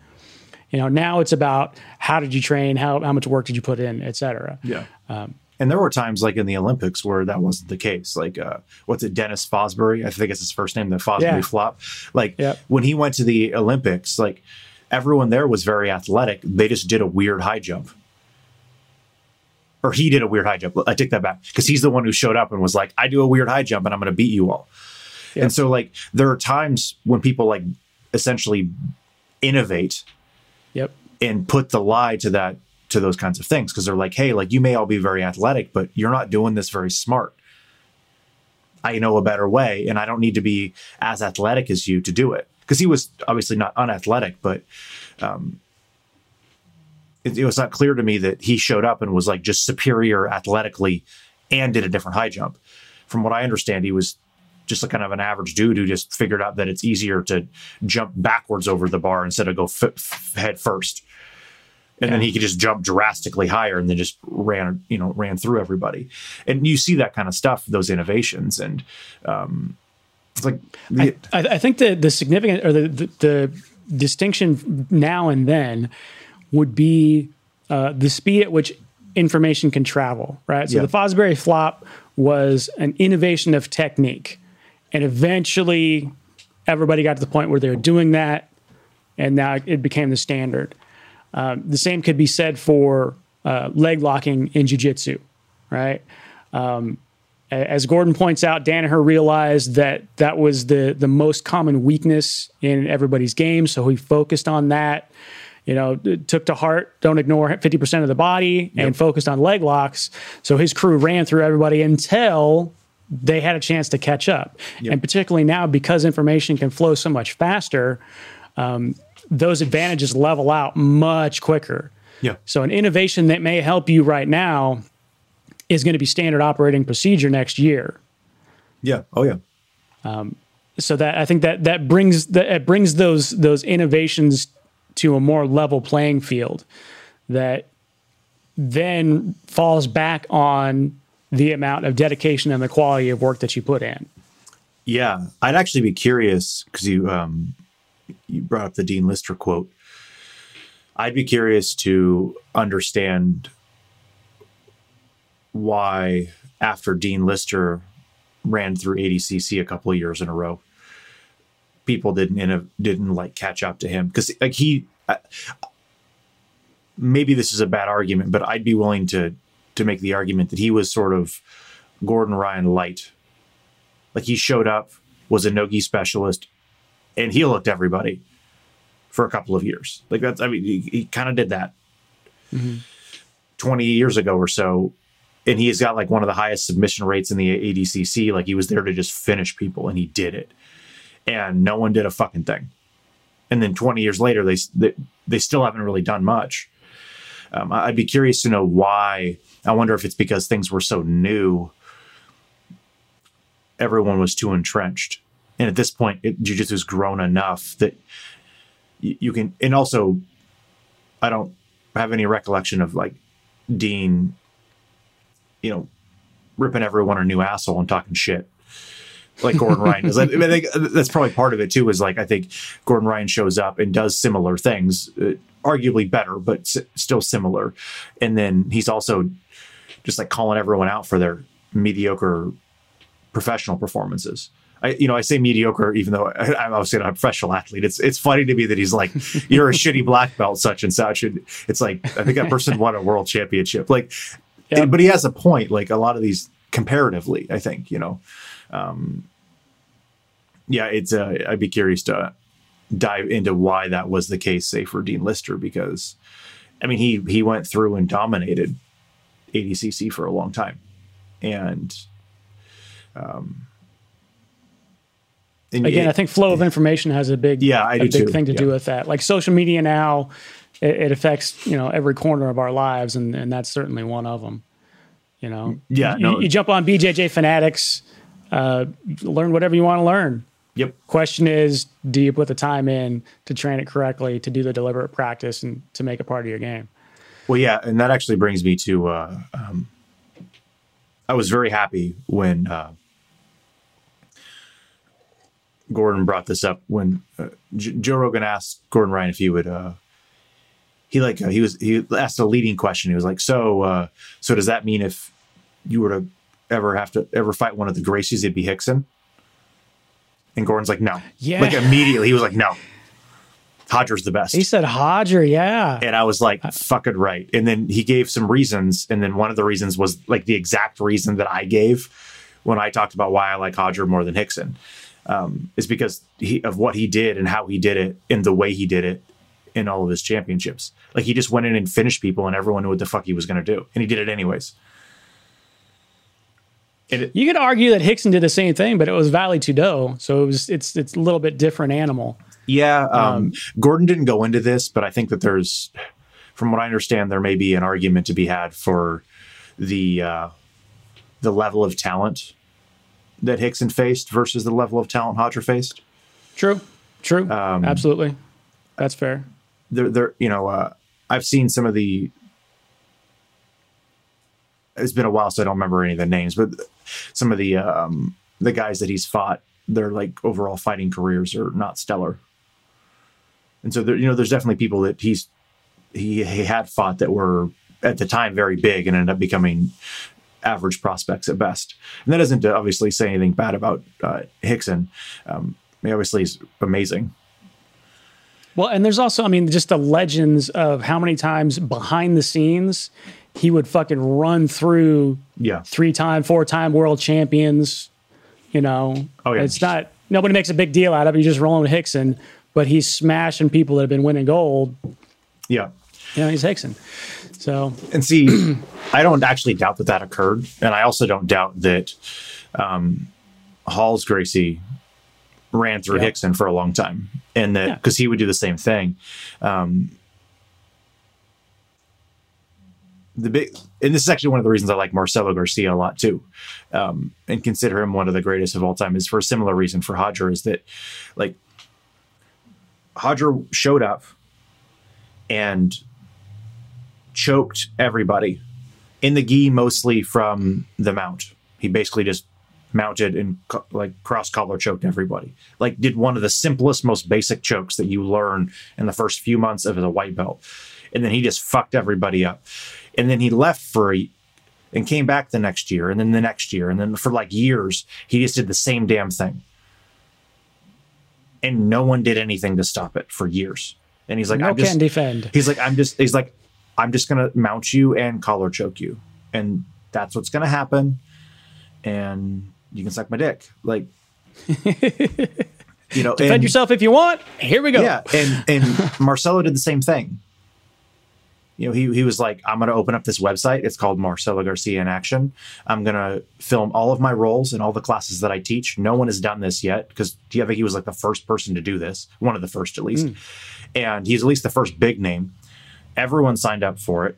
You know, now it's about how did you train, how how much work did you put in, et cetera. Yeah. and there were times like in the Olympics where that wasn't the case. Like, uh, what's it, Dennis Fosbury? I think it's his first name, the Fosbury Yeah. flop. Like, Yep. when he went to the Olympics, like, everyone there was very athletic. They just did a weird high jump. Or he did a weird high jump. I take that back because he's the one who showed up and was like, I do a weird high jump and I'm going to beat you all. Yep. And so, like, there are times when people like essentially innovate Yep. and put the lie to that to those kinds of things because they're like hey like you may all be very athletic but you're not doing this very smart i know a better way and i don't need to be as athletic as you to do it because he was obviously not unathletic but um it, it was not clear to me that he showed up and was like just superior athletically and did a different high jump. From what i understand he was just a kind of an average dude who just figured out that it's easier to jump backwards over the bar instead of go f- f- head first. And then he could just jump drastically higher and then just ran you know ran through everybody. And you see that kind of stuff those innovations. And um it's like the, I, I think the the significant or the, the the distinction now and then would be uh, the speed at which information can travel. Right. So Yeah. the Fosbury flop was an innovation of technique, and eventually everybody got to the point where they were doing that, and now it became the standard. Um, the same could be said for uh, leg locking in jiu-jitsu, right? As Gordon points out, Danaher realized that that was the the most common weakness in everybody's game, so he focused on that. You know, took to heart, don't ignore fifty percent of the body, and focused on leg locks. So his crew ran through everybody until they had a chance to catch up. And particularly now, because information can flow so much faster, um, those advantages level out much quicker. yeah So an innovation that may help you right now is going to be standard operating procedure next year. yeah oh yeah So that I think that that brings that it brings those those innovations to a more level playing field that then falls back on the amount of dedication and the quality of work that you put in. Yeah, I'd actually be curious because you um, you brought up the Dean Lister quote. I'd be curious to understand why, after Dean Lister ran through ADCC a couple of years in a row, people didn't inno- didn't like catch up to him because like he. Uh, maybe this is a bad argument, but I'd be willing to to make the argument that he was sort of Gordon Ryan light like he showed up, was a nogi specialist, and he looked everybody for a couple of years. Like that's, I mean, he, he kind of did that 20 years ago or so. And he has got like one of the highest submission rates in the ADCC. Like he was there to just finish people and he did it. And no one did a fucking thing. And then 20 years later, they, they, they still haven't really done much. Um, I'd be curious to know why. I wonder if it's because things were so new everyone was too entrenched. And at this point, it, jiu-jitsu's grown enough that you can, and also, I don't have any recollection of like Dean, you know, ripping everyone a new asshole and talking shit like Gordon Ryan does. I, I think that's probably part of it too. Is like I think Gordon Ryan shows up and does similar things, uh, arguably better, but s- still similar. And then he's also just like calling everyone out for their mediocre professional performances. I, you know, I say mediocre, even though I, I'm obviously not a professional athlete. It's it's funny to me that he's like, "You're a shitty black belt, such and such," and it's like I think that person won a world championship. Like, Yeah. but he has a point. Like a lot of these comparatively. I think you know. Um, yeah, it's. Uh, I'd be curious to dive into why that was the case, say for Dean Lister, because I mean he he went through and dominated ADCC for a long time, and um, and Again, it- I think flow of information has a big Yeah, I a big too. thing to do with that. Like social media now, it, it affects you know every corner of our lives, and and that's certainly one of them. You know, Yeah, you, no. you jump on BJJ Fanatics, uh, learn whatever you want to learn. Yep. Question is, do you put the time in to train it correctly, to do the deliberate practice, and to make it part of your game? Well, yeah, and that actually brings me to. Uh, um, I was very happy when uh, Gordon brought this up when uh, J- Joe Rogan asked Gordon Ryan if he would. He like uh, he was he asked a leading question. He was like, "So, uh, so does that mean if you were to ever have to ever fight one of the Gracies, it'd be Rickson?" And Gordon's like, "No." Yeah. Like immediately, he was like, "No." Roger's the best. He said Roger, yeah. And I was like, fucking right. And then he gave some reasons. And then one of the reasons was like the exact reason that I gave when I talked about why I like Roger more than Rickson um, is because he, of what he did and how he did it and the way he did it in all of his championships. Like he just went in and finished people and everyone knew what the fuck he was going to do. And he did it anyways. It, You could argue that Rickson did the same thing, but it was Vale Tudo, so it was it's it's a little bit different animal. Yeah, um, Gordon didn't go into this, but I think that there's, from what I understand, there may be an argument to be had for the uh, the level of talent that Rickson faced versus the level of talent Roger faced. True, true, Um, absolutely, that's fair. There, there, you know, uh, I've seen some of the. It's been a while, so I don't remember any of the names, but some of the um, the guys that he's fought, their like overall fighting careers are not stellar. And so there, you know, there's definitely people that he's he, he had fought that were at the time very big and ended up becoming average prospects at best. And that doesn't obviously say anything bad about uh, Rickson. Um, he obviously is amazing. Well, and there's also, I mean, just the legends of how many times behind the scenes he would fucking run through Yeah. three time, four time world champions. You know, Oh, yeah. it's not nobody makes a big deal out of it. You're just rolling with Rickson, but he's smashing people that have been winning gold. Yeah. You know, he's Rickson. So And see, I don't actually doubt that that occurred, and I also don't doubt that um, Rolls Gracie ran through Yeah. Rickson for a long time, and that Yeah. because he would do the same thing. Um, the big, and this is actually one of the reasons I like Marcelo Garcia a lot too, um, and consider him one of the greatest of all time. Is for a similar reason for Roger is that, like, Roger showed up and choked everybody in the gi mostly from the mount he basically just mounted and co- like cross collar choked everybody like did one of the simplest most basic chokes that you learn in the first few months of the white belt and then he just fucked everybody up and then he left for a and came back the next year and then the next year and then for like years he just did the same damn thing and no one did anything to stop it for years and he's like no i'm just can defend. He's like, I'm just, he's like, I'm just going to mount you and collar choke you. And that's what's going to happen. And you can suck my dick. Like, you know, Defend and, yourself if you want. Here we go. Yeah. And, and Marcelo did the same thing. You know, he, he was like, I'm going to open up this website. It's called Marcelo Garcia in Action. I'm going to film all of my roles and all the classes that I teach. No one has done this yet because I think he was like the first person to do this, one of the first at least. Hmm. And he's at least the first big name. Everyone signed up for it.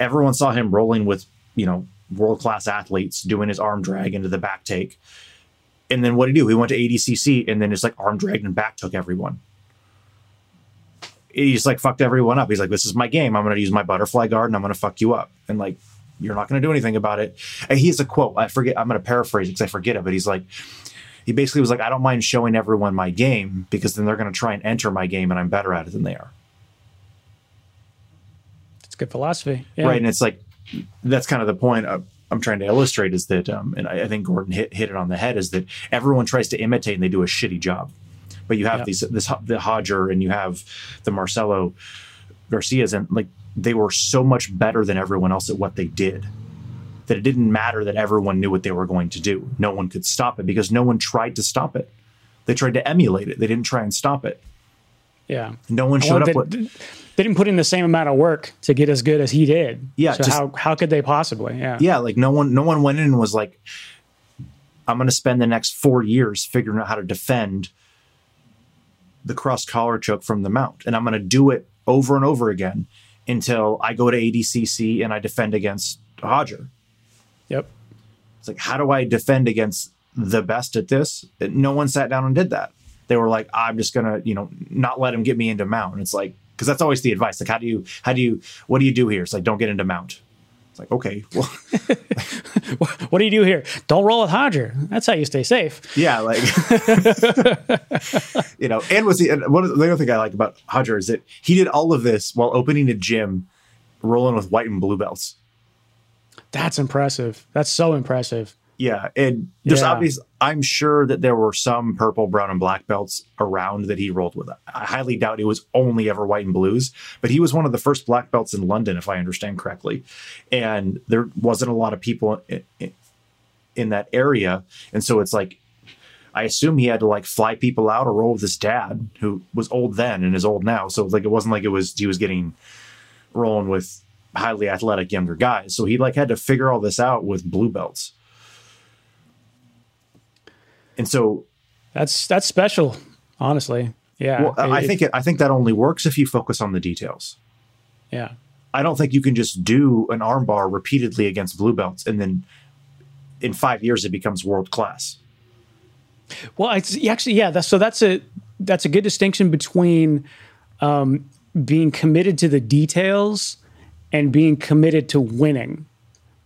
Everyone saw him rolling with, you know, world class athletes doing his arm drag into the back take. And then what did he do? He went to ADCC and then it's like arm dragged and back took everyone. He's like fucked everyone up. He's like, this is my game. I'm going to use my butterfly guard and I'm going to fuck you up. And like, you're not going to do anything about it. And he has a quote. I forget. I'm going to paraphrase it because I forget it. But he's like, he basically was like, I don't mind showing everyone my game because then they're going to try and enter my game and I'm better at it than they are. It's good philosophy. Yeah. Right. And it's like, that's kind of the point of, I'm trying to illustrate is that, um, and I, I think Gordon hit, hit it on the head is that everyone tries to imitate and they do a shitty job. But you have Yeah. these, this, the Roger and you have the Marcelo Garcias and like they were so much better than everyone else at what they did that it didn't matter that everyone knew what they were going to do. No one could stop it because no one tried to stop it. They tried to emulate it. They didn't try and stop it. Yeah. No one showed they, up with they didn't put in the same amount of work to get as good as he did. Yeah, So just- how how could they possibly? Yeah. yeah, like no one no one went in and was like, I'm gonna spend the next four years figuring out how to defend the cross collar choke from the mount. And I'm gonna do it over and over again until I go to ADCC and I defend against Roger. Yep. It's like, how do I defend against the best at this? No one sat down and did that. They were like, I'm just gonna, you know, not let him get me into mount. And it's like, because that's always the advice. Like, how do you, how do you, what do you do here? It's like, don't get into mount. It's like, okay, well, What do you do here? Don't roll with Roger. That's how you stay safe. yeah, like, you know. And was the and one of the, the other thing I like about Roger is that he did all of this while opening a gym, rolling with white and blue belts. That's impressive. That's so impressive. Yeah, and there's Yeah. obvious. I'm sure that there were some purple, brown, and black belts around that he rolled with. I highly doubt it was only ever white and blues, but he was one of the first black belts in London, if I understand correctly. And there wasn't a lot of people in, in, that area, and so it's like, I assume he had to like fly people out or roll with his dad, who was old then and is old now. So like, it wasn't like it was he was getting rolling with highly athletic younger guys. So he like had to figure all this out with blue belts. And so, That's that's special, honestly. Yeah. well, I think it, I think that only works if you focus on the details. Yeah. I don't think you can just do an armbar repeatedly against blue belts and then in five years it becomes world class. Well, it's actually yeah. That's, so that's a that's a good distinction between um, being committed to the details and being committed to winning,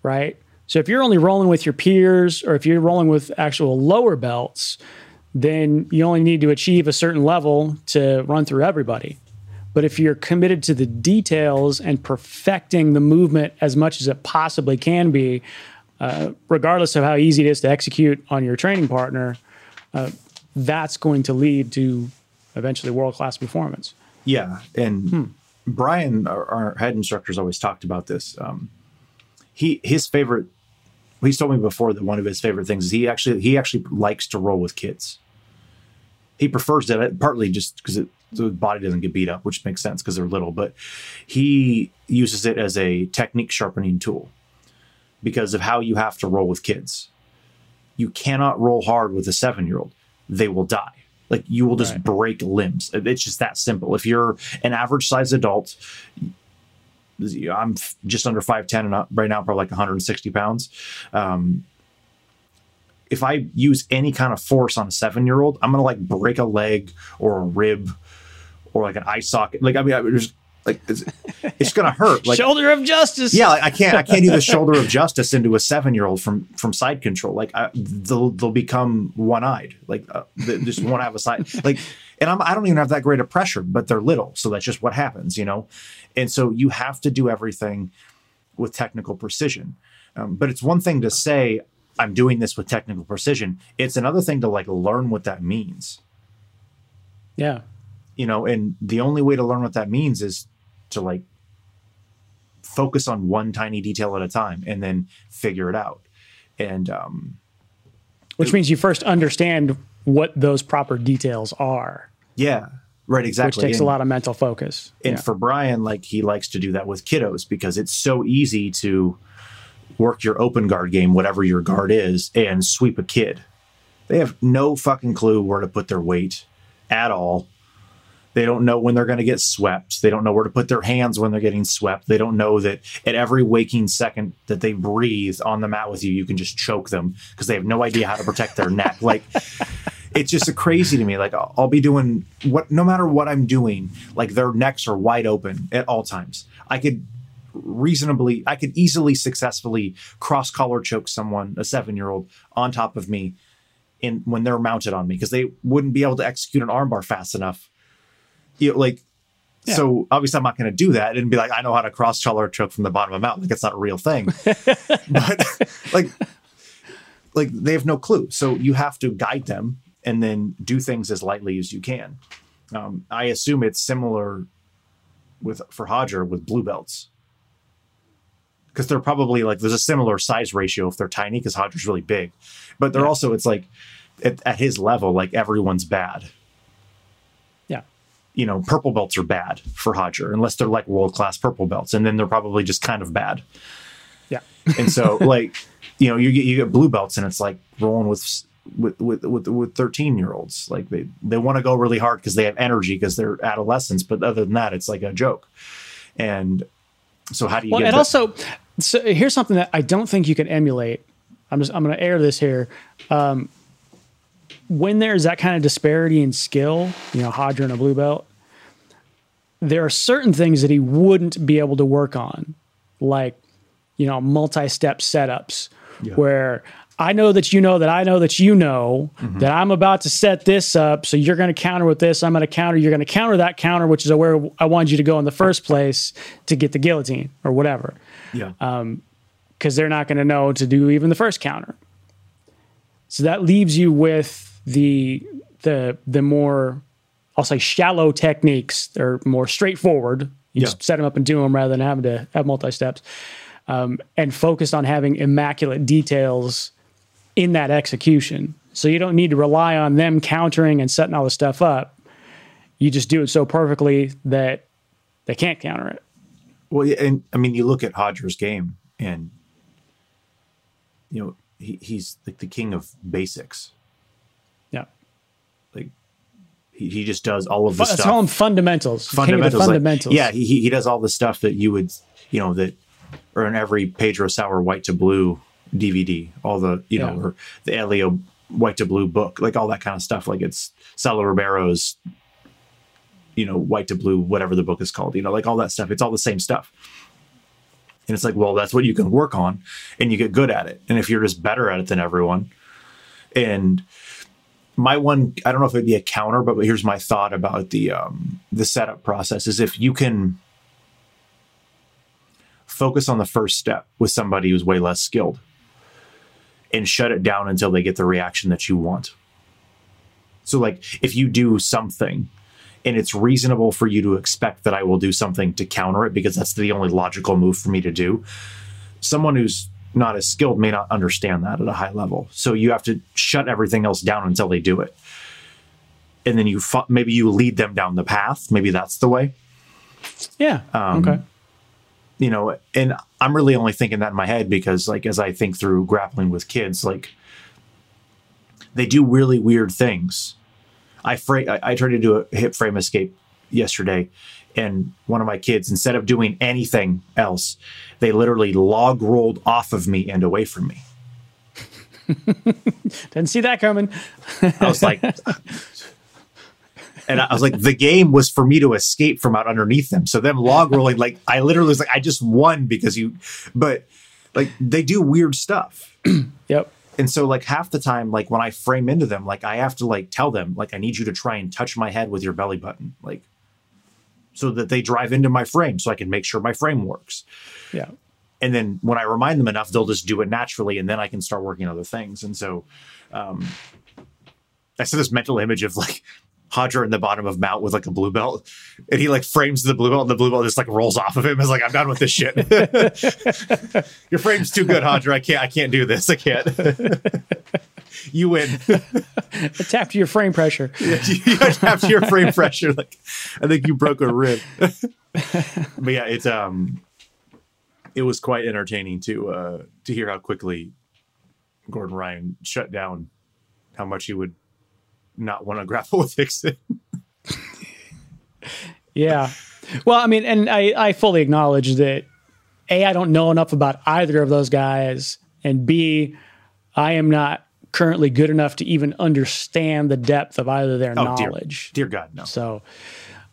right? So if you're only rolling with your peers, or if you're rolling with actual lower belts, then you only need to achieve a certain level to run through everybody. But if you're committed to the details and perfecting the movement as much as it possibly can be, uh, regardless of how easy it is to execute on your training partner, uh, that's going to lead to eventually world class performance. Yeah, and Hmm. Brian, our, our head instructor's always talked about this. Um, he his favorite. He's told me before that one of his favorite things is he actually he actually likes to roll with kids. He prefers that partly just because the body doesn't get beat up, which makes sense because they're little. But he uses it as a technique sharpening tool because of how you have to roll with kids. You cannot roll hard with a seven year old; they will die. Like you will just Right. break limbs. It's just that simple. If you're an average sized adult, I'm just under 5'10 and right now probably like 160 pounds. Um, if I use any kind of force on a seven year old, I'm going to like break a leg or a rib or like an eye socket. Like, I mean, I just like, it's, it's going to hurt. Like, Shoulder of justice. yeah, like I can't I can't do the shoulder of justice into a seven year old from from side control. Like I, they'll they'll become one eyed. Like uh, they just won't have a side. Like, and I'm I don't even have that great of pressure, but they're little, so that's just what happens, you know. And so you have to do everything with technical precision. Um, but it's one thing to say I'm doing this with technical precision. It's another thing to like learn what that means Yeah. you know and the only way to learn what that means is to like focus on one tiny detail at a time and then figure it out and um Which means you first understand what those proper details are, yeah right exactly. which takes a lot of mental focus. and Yeah. for brian like he likes to do that with kiddos because it's so easy to work your open guard game whatever your guard is and sweep a kid they have no fucking clue where to put their weight at all They don't know when they're going to get swept. They don't know where to put their hands when they're getting swept. They don't know that at every waking second that they breathe on the mat with you, you can just choke them because they have no idea how to protect their neck. Like, it's just crazy to me. Like, I'll, I'll be doing what, no matter what I'm doing, like their necks are wide open at all times. I could reasonably, I could easily successfully cross collar choke someone, a seven year old, on top of me in when they're mounted on me because they wouldn't be able to execute an armbar fast enough. You know, like, so obviously I'm not going to do that and be like, I know how to cross collar choke from the bottom of a mountain. Like it's not a real thing. but like, like they have no clue. So you have to guide them and then do things as lightly as you can. Um, I assume it's similar with for Roger with blue belts. because they're probably like there's a similar size ratio if they're tiny because Roger's really big, but they're also it's like at, at his level like everyone's bad. You know, purple belts are bad for Roger unless they're like world class purple belts, and then they're probably just kind of bad. Yeah. And so like you know you get you get blue belts and it's like rolling with with with with, with 13 year olds like they they want to go really hard because they have energy because they're adolescents but other than that it's like a joke and so how do you Well, get and that- also, so here's something that I don't think you can emulate. I'm just I'm going to air this here. Um, when there's that kind of disparity in skill, you know, Roger and a blue belt, there are certain things that he wouldn't be able to work on, like you know, multi-step setups, Yeah. where I know that you know that I know that you know Mm-hmm. that I'm about to set this up. So you're going to counter with this. I'm going to counter. You're going to counter that counter, which is where I wanted you to go in the first place to get the guillotine or whatever yeah because they're not going to know to do even the first counter. So that leaves you with the the the more I'll say shallow techniques. They're more straightforward. You Yeah. just set them up and do them rather than having to have multi steps, um, and focused on having immaculate details in that execution. So you don't need to rely on them countering and setting all the stuff up. You just do it so perfectly that they can't counter it. Well, yeah, and I mean, you look at Roger's game, and you know he, he's like the king of basics. Yeah. Like he, he just does all of the Let's stuff. call them fundamentals. Fundamentals. like- fundamentals. yeah, he he does all the stuff that you would, you know, that or in every Pedro Sauer white to blue DVD, all the you know, or the Elio white to blue book, like all that kind of stuff. Like it's Saulo Ribeiro's, you know, white to blue, whatever the book is called. You know, like all that stuff. It's all the same stuff. And it's like, well, that's what you can work on, and you get good at it. And if you're just better at it than everyone, and my one i don't know if it'd be a counter but here's my thought about the um the setup process is if you can focus on the first step with somebody who's way less skilled and shut it down until they get the reaction that you want. So like if you do something and it's reasonable for you to expect that i will do something to counter it because that's the only logical move for me to do someone who's not as skilled may not understand that at a high level. So you have to shut everything else down until they do it. And then you fu- maybe you lead them down the path. Maybe that's the way. Yeah. Um, okay. You know, and I'm really only thinking that in my head because like as I think through grappling with kids, like they do really weird things. I fra- I, I tried to do a hip frame escape yesterday and one of my kids instead of doing anything else they literally log rolled off of me and away from me Didn't see that coming. I was like, and I was like, the game was for me to escape from out underneath them. So them log rolling, like I literally was like, I just won because you, but like they do weird stuff. Yep. And so like half the time, like when I frame into them, like I have to like tell them, like I need you to try and touch my head with your belly button, like so that they drive into my frame so I can make sure my frame works. Yeah. And then when I remind them enough, they'll just do it naturally, and then I can start working other things. And so, um, I see this mental image of like Roger in the bottom of Mount with like a blue belt, and he like frames the blue belt, and the blue belt just like rolls off of him. It's like I'm done with this shit. Your frame's too good, Roger. I can't. I can't do this. I can't. you win. Tap to your frame pressure. you have your frame pressure. Like I think you broke a rib. but yeah, it's um, it was quite entertaining to uh to hear how quickly Gordon Ryan shut down how much he would not want to grapple with Rickson. Yeah. Well, I mean, and I, I fully acknowledge that A, I don't know enough about either of those guys, and B, I am not currently good enough to even understand the depth of either their Oh, knowledge. Dear God, no. So,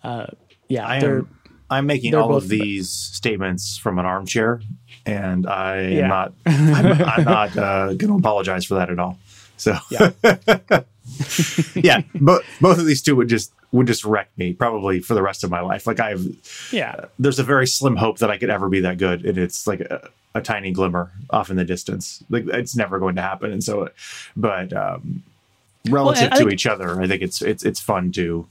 uh, yeah, I am. I'm making all of these statements from an armchair, and I Yeah. am not. I'm, I'm not uh, going to apologize for that at all. So Yeah. yeah, but both of these two would just would just wreck me probably for the rest of my life. Like I've yeah, there's a very slim hope that I could ever be that good, and it's like a, a tiny glimmer off in the distance. Like it's never going to happen. And so, but um, relative I to think- each other, I think it's it's it's fun to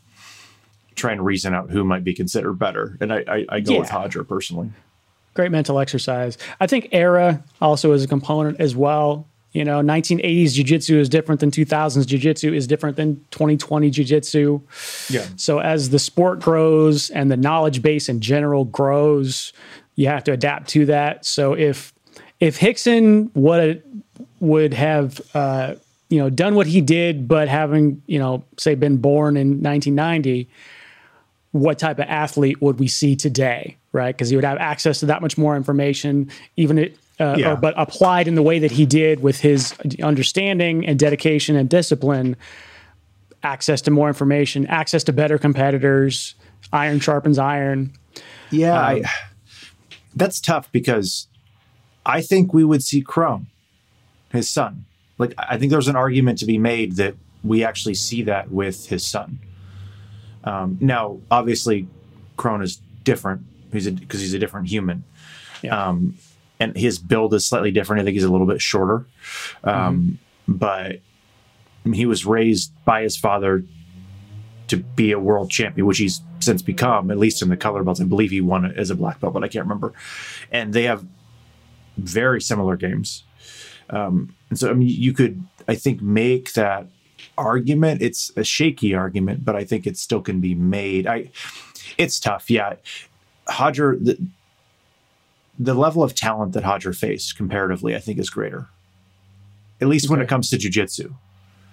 try and reason out who might be considered better. And I I, I go with Yeah. Roger personally. great mental exercise. I think era also is a component as well. You know, 1980s jiu-jitsu is different than 2000s jiu-jitsu is different than 2020 jiu-jitsu. Yeah. So as the sport grows and the knowledge base in general grows, you have to adapt to that. So if if Rickson would would have uh, you know done what he did, but having you know say been born in 1990, what type of athlete would we see today? Right, because he would have access to that much more information, even it. Uh, Yeah. or, but applied in the way that he did with his understanding and dedication and discipline, access to more information, access to better competitors, iron sharpens iron. Yeah, Um, I, that's tough because I think we would see Kron, his son. Like I think there's an argument to be made that we actually see that with his son. Um, now, obviously, Kron is different. He's because he's a different human, Yeah. um, and his build is slightly different. I think he's a little bit shorter, um, but I mean, he was raised by his father to be a world champion, which he's since become, at least in the color belts. I believe he won as a black belt, but I can't remember. And they have very similar games. Um, and so, I mean, you could, I think, make that argument. It's a shaky argument, but I think it still can be made. I, it's tough. Yeah. Roger, the, the level of talent that Roger faced comparatively, I think, is greater. At least when it comes to jujitsu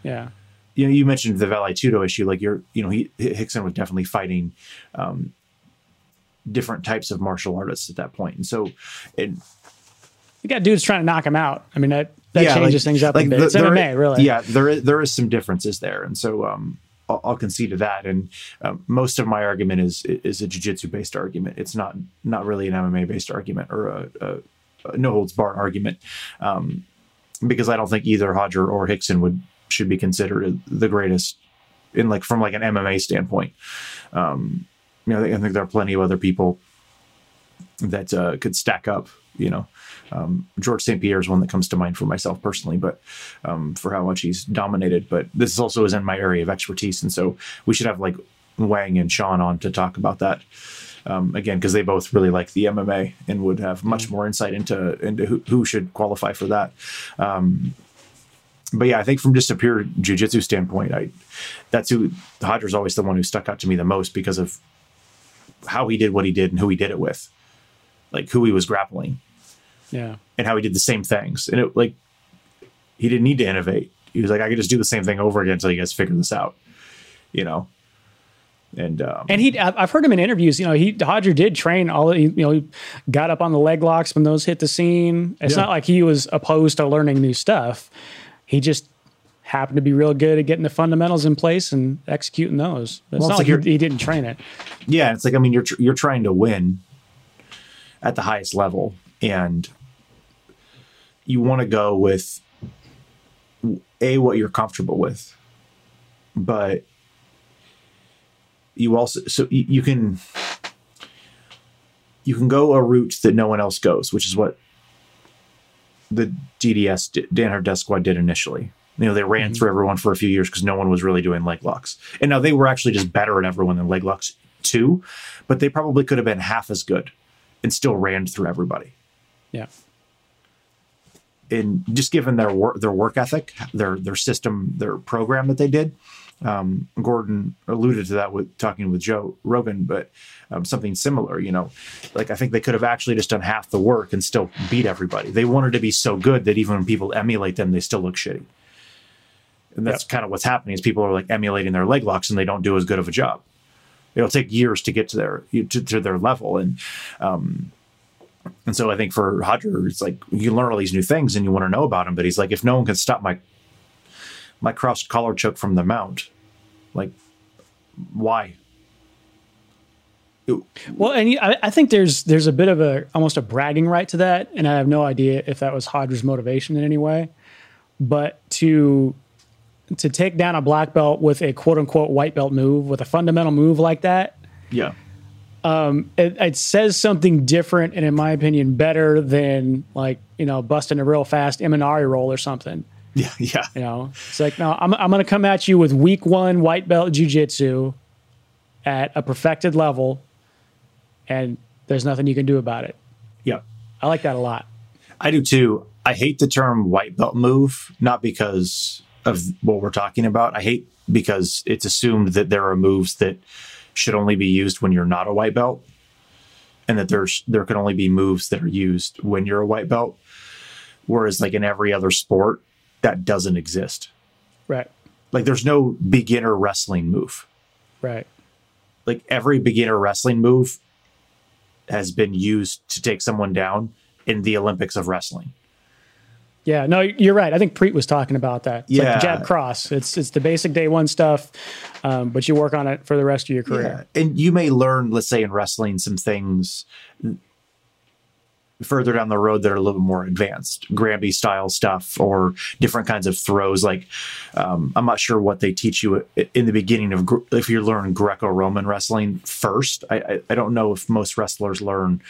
Yeah. you know, you mentioned the Vale Tudo issue. Like you're, you know, he Rickson was definitely fighting um, different types of martial artists at that point, and so and You got dudes trying to knock him out. I mean, that, that yeah, changes like- things up like a bit. the- It's MMA, really. Yeah, there is, there is some differences there, and so um, I'll, I'll concede to that. And um, most of my argument is is a jiu-jitsu based argument. It's not not really an MMA based argument or a, a, a no holds barred argument, um, because I don't think either Roger or Rickson would should be considered the greatest in like from like an MMA standpoint. Um, you know, I think, I think there are plenty of other people that uh, could stack up. You know, um, George St. Pierre is one that comes to mind for myself personally, but um, for how much he's dominated. But this also is in my area of expertise, and so we should have like Wang and Sean on to talk about that um, again because they both really like the MMA and would have much more insight into into who, who should qualify for that. Um, but yeah, I think from just a pure jujitsu standpoint, I that's who Roger's always the one who stuck out to me the most because of how he did what he did and who he did it with, like who he was grappling Yeah. and how he did the same things. And it like he didn't need to innovate. He was like, I could just do the same thing over again until you guys figure this out, you know. And um, And he, I've heard him in interviews. You know, he Roger did train all. You know, he got up on the leg locks when those hit the scene. It's Yeah. not like he was opposed to learning new stuff. He just happened to be real good at getting the fundamentals in place and executing those. It's Well, not it's like, like he, he didn't train it. yeah, it's like I mean, you're tr- you're trying to win at the highest level, and you want to go with a what you're comfortable with, but you also so you, you can you can go a route that no one else goes, which is what the DDS Danaher Death Squad did initially. You know, they ran mm-hmm. through everyone for a few years because no one was really doing leg locks. And now they were actually just better at everyone than leg locks too, but they probably could have been half as good and still ran through everybody. Yeah. And just given their work, their work ethic, their their system, their program that they did, um, Gordon alluded to that with talking with Joe Rogan, but um, something similar. You know, like I think they could have actually just done half the work and still beat everybody. They wanted to be so good that even when people emulate them, they still look shitty. And that's kind of what's happening is people are like emulating their leg locks and they don't do as good of a job. It'll take years to get to their to, to their level, and um, and so I think for Roger, it's like you learn all these new things and you want to know about him, But he's like, if no one can stop my my cross collar choke from the mount, like why? Well, and I, I think there's there's a bit of a almost a bragging right to that, and I have no idea if that was Roger's motivation in any way. But to to take down a black belt with a quote unquote white belt move with a fundamental move like that, Yeah, Um, it, it says something different and in my opinion better than like you know busting a real fast Imanari roll or something. yeah, yeah, You know, it's like no, I'm I'm going to come at you with week one white belt jujitsu at a perfected level, and there's nothing you can do about it. Yeah. I like that a lot. I do too. I hate the term white belt move, not because of what we're talking about. I hate because it's assumed that there are moves that should only be used when you're not a white belt and that there's there can only be moves that are used when you're a white belt whereas like in every other sport that doesn't exist Right. like there's no beginner wrestling move Right. like every beginner wrestling move has been used to take someone down in the olympics of wrestling Yeah, no, you're right. I think Preet was talking about that. It's like Yeah. the jab cross. It's it's the basic day one stuff, um, but you work on it for the rest of your career. Yeah. And you may learn, let's say in wrestling, some things further down the road that are a little bit more advanced, Granby style stuff or different kinds of throws. Like, um, I'm not sure what they teach you in the beginning of if you learn Greco Roman wrestling first. I, I, I don't know if most wrestlers learn.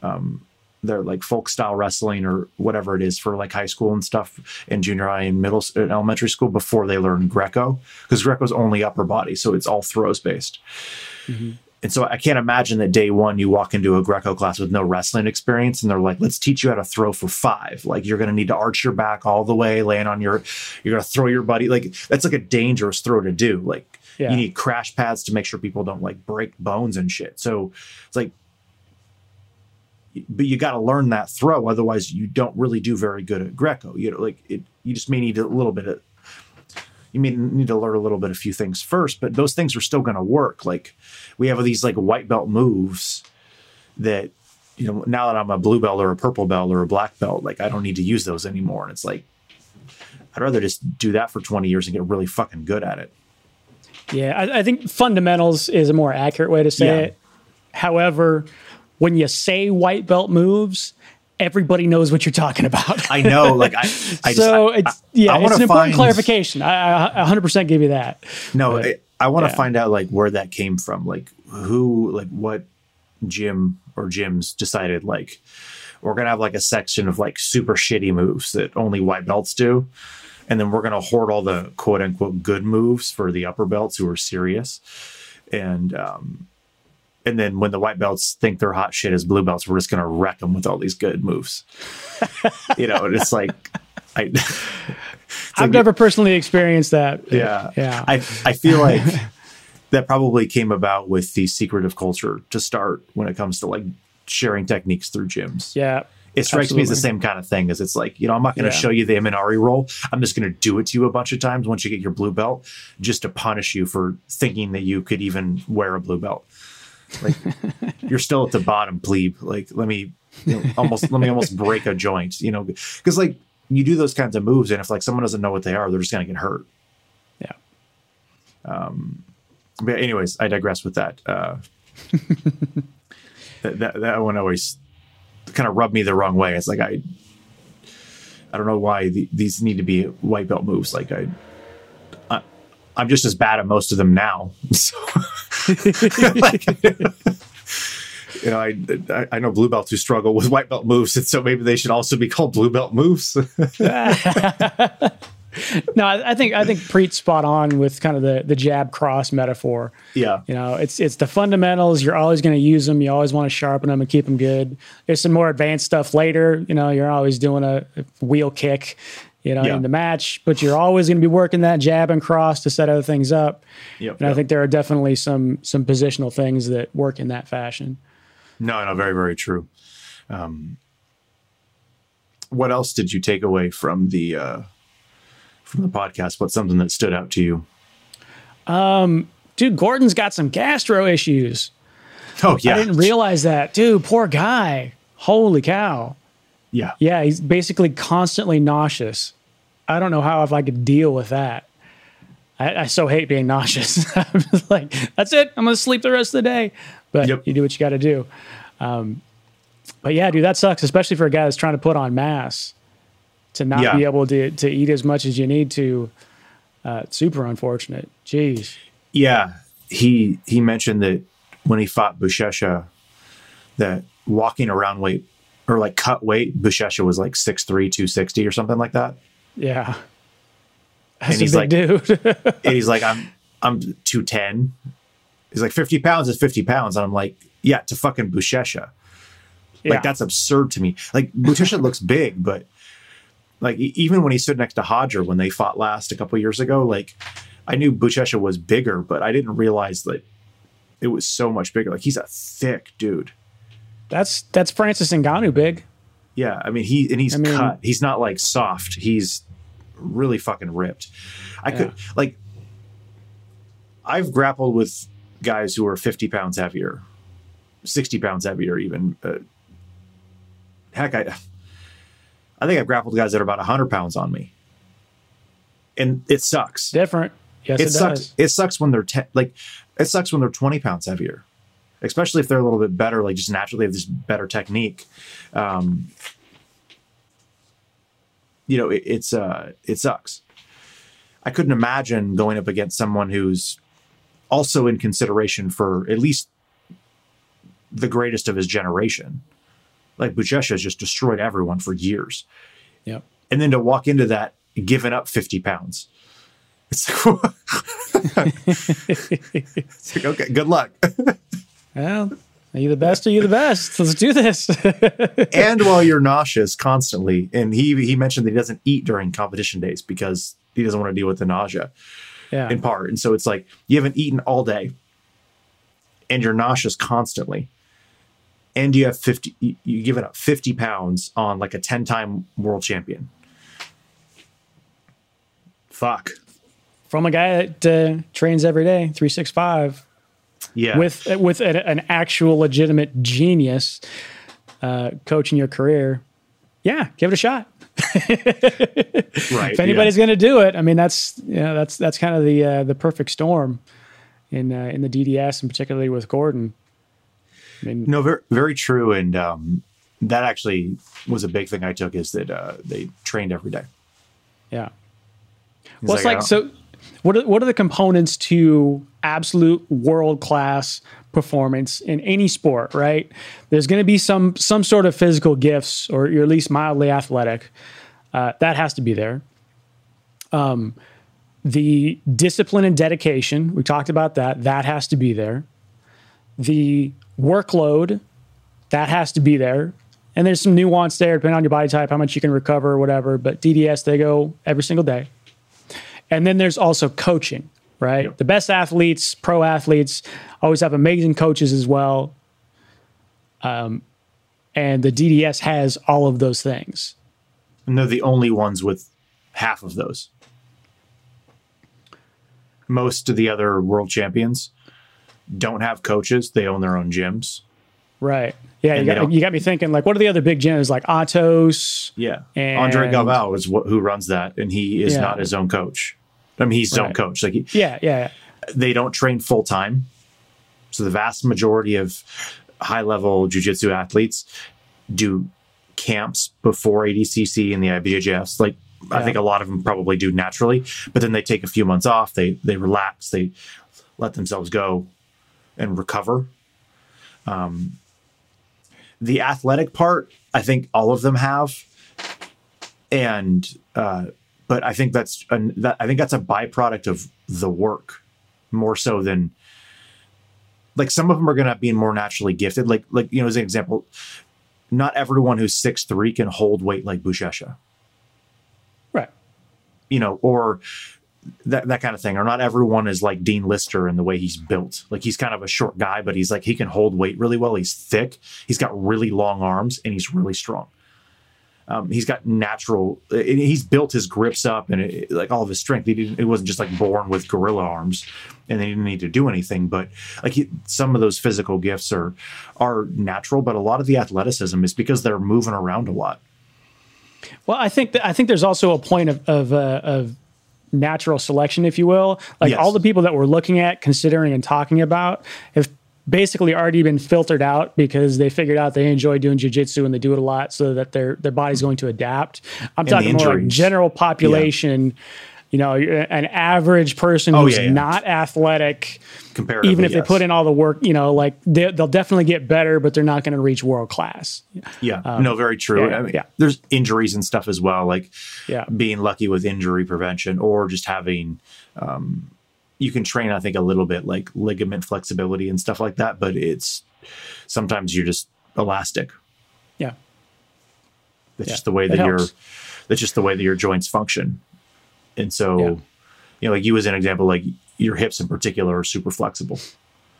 Um, their like folk style wrestling or whatever it is for like high school and stuff and junior high and middle and uh, elementary school before they learn Greco because Greco's only upper body, so it's all throws based. Mm-hmm. And so I can't imagine that day one you walk into a Greco class with no wrestling experience and they're like, let's teach you how to throw for five. Like you're going to need to arch your back all the way, land on your, you're going to throw your buddy. Like that's like a dangerous throw to do. Like Yeah. you need crash pads to make sure people don't like break bones and shit. So it's like, but you got to learn that throw. Otherwise you don't really do very good at Greco. You know, like it, you just may need a little bit of, you may need to learn a little bit a few things first, but those things are still going to work. Like we have these like white belt moves that you know now that I'm a blue belt or a purple belt or a black belt, like I don't need to use those anymore. And it's like I'd rather just do that for 20 years and get really fucking good at it. Yeah, I, I think fundamentals is a more accurate way to say Yeah. it. However, when you say white belt moves, everybody knows what you're talking about. I know, like I, I so just, I- it's yeah, I it's an important find- clarification. I, I 100% give you that. No, But, I, I want to yeah. find out like where that came from. Like who, like what gym or gyms decided like we're gonna have like a section of like super shitty moves that only white belts do, and then we're gonna hoard all the quote unquote good moves for the upper belts who are serious, and um, and then when the white belts think they're hot shit as blue belts, we're just gonna wreck them with all these good moves. you know, and it's like I. I've like- never personally experienced that. yeah Yeah. i i feel like that probably came about with the secretive culture to start when it comes to like sharing techniques through gyms yeah. it strikes me as the same kind of thing as it's like you know i'm not going to Yeah. show you the Imanari roll i'm just going to do it to you a bunch of times once you get your blue belt just to punish you for thinking that you could even wear a blue belt like you're still at the bottom plebe like let me you know, almost let me almost break a joint you know because like you do those kinds of moves and if like someone doesn't know what they are they're just going to get hurt Yeah. but anyways, I digress with that. Uh, that, that that one always kind of rubbed me the wrong way. It's like I, I don't know why the, these need to be white belt moves. Like I, I, I'm just as bad at most of them now. So, like, you know, I, I I know blue belts who struggle with white belt moves, and so maybe they should also be called blue belt moves. No, I, think I think Preet's spot on with kind of the the jab cross metaphor. yeah, You know, it's it's the fundamentals. You're always going to use them. You always want to sharpen them and keep them good. There's some more advanced stuff later. You know, you're always doing a wheel kick. You know, Yeah. in the match, but you're always going to be working that jab and cross to set other things up. Yep, And I think there are definitely some some positional things that work in that fashion. No, no, very, very true. Um, what else did you take away from the uh, from the podcast? What's something that stood out to you? Dude, Gordon's got some gastro issues. Oh yeah, I didn't realize that. Dude, poor guy. Holy cow. Yeah, Yeah, he's basically constantly nauseous. I don't know how if I could deal with that. I, I so hate being nauseous. I'm just like, that's it. I'm gonna sleep the rest of the day. But Yep. you do what you got to do. Um, but yeah, dude, that sucks, especially for a guy that's trying to put on mass to not Yeah. be able to to eat as much as you need to. Uh, super unfortunate. Jeez. yeah. He he mentioned that when he fought Buchecha, that walking around weight or like cut weight, Buchecha was like 6'3", 260 or something like that. Yeah. That's he's a big dude. And he's like, I'm I'm two ten. He's like, fifty pounds is fifty pounds, and I'm like, yeah, to fucking Buchecha. Yeah. Like that's absurd to me. Like Buchecha looks big, but like even when he stood next to Roger when they fought last a couple years ago, like I knew Buchecha was bigger, but I didn't realize that it was so much bigger. Like he's a thick dude. That's that's Francis Ngannou big. Yeah, I mean he and he's I mean- cut. He's not like soft. He's really fucking ripped. I could like I've grappled with guys who are 50 pounds heavier, 60 pounds heavier even. Uh, heck, I I think I've grappled guys that are about 100 pounds on me. And it sucks. Different. Yes, it, it sucks. does. It sucks when they're te- like it sucks when they're 20 pounds heavier. Especially if they're a little bit better, like just naturally have this better technique. Um, you know, it, it's uh, it sucks. I couldn't imagine going up against someone who's also in consideration for at least the greatest of his generation. Like Buchecha has just destroyed everyone for years, Yep. and then to walk into that giving up fifty pounds, it's like, it's like okay, good luck. Well, are you the best? Are you the best? Let's do this. and while you're nauseous constantly, and he he mentioned that he doesn't eat during competition days because he doesn't want to deal with the nausea. yeah. in part. And so it's like you haven't eaten all day and you're nauseous constantly. And you have 50, you- you give it up 50 pounds on like a 10 time world champion. Fuck. From a guy that uh, trains every day, three six five, Yeah. with with an, an actual legitimate genius uh, coaching your career. Yeah, give it a shot. right. if anybody's going to do it, I mean that's you know, that's that's kind of the uh, the perfect storm in uh, in the DDS and particularly with Gordon. I mean, No, very, very true. And um, that actually was a big thing I took is that uh, they trained every day. yeah. He's Well, it's I like so. What are, what are the components to absolute world class performance in any sport? Right, there's going to be some some sort of physical gifts, or you're at least mildly athletic. Uh, that has to be there. Um, the discipline and dedication we talked about that. That has to be there. The workload that has to be there. And there's some nuance there, depending on your body type, how much you can recover, whatever. But DDS, they go every single day. And then there's also coaching, right? Yep. The best athletes, pro athletes, always have amazing coaches as well. Um, and the DDS has all of those things. And they're the only ones with half of those. Most of the other world champions don't have coaches. They own their own gyms. Right. Yeah, you got, you got me thinking, like, what are the other big gyms? Like Atos. Yeah. And- Andre Galvao is what, who runs that, and he is Yeah. not his own coach. I mean, he's Right. coach. Like he, Yeah, yeah, they don't train full time. So the vast majority of high level jujitsu athletes do camps before ADCC and the IBJJFs. Like I think a lot of them probably do naturally, but then they take a few months off. They they relax. They let themselves go and recover. Um, the athletic part, I think all of them have, and uh, but I think that's an, that I think that's a byproduct of the work more so than like some of them are going to be more naturally gifted. Like like you know as an example, not everyone who's six three can hold weight like Buchecha, right. you know, or that that kind of thing. Or not everyone is like Dean Lister in the way he's built. Like he's kind of a short guy, but he's like he can hold weight really well. He's thick. He's got really long arms, and he's really strong. Um, he's got natural. He's built his grips up and it, like all of his strength. He didn't. It wasn't just like born with gorilla arms, and they didn't need to do anything. But like he, some of those physical gifts are are natural, but a lot of the athleticism is because they're moving around a lot. Well, I think that I think there's also a point of of, uh, of natural selection, if you will. Like Yes. all the people that we're looking at, considering, and talking about have basically already been filtered out because they figured out they enjoy doing jujitsu and they do it a lot, so that their their body's going to adapt. I'm the talking more like general population. You know, an average person Oh, who's yeah, yeah. not athletic, even if they put in all the work, you know, like they, they'll definitely get better, but they're not going to reach world class. Yeah, no, very true. yeah, I mean, yeah. there's injuries and stuff as well, like Yeah. being lucky with injury prevention or just having. Um, you can train, I think, a little bit like ligament flexibility and stuff like that, but it's sometimes you're just elastic. Yeah. That's Yeah, just the way that your that's just the way that your joints function. And so, Yeah. you know, like you as an example, like your hips in particular are super flexible.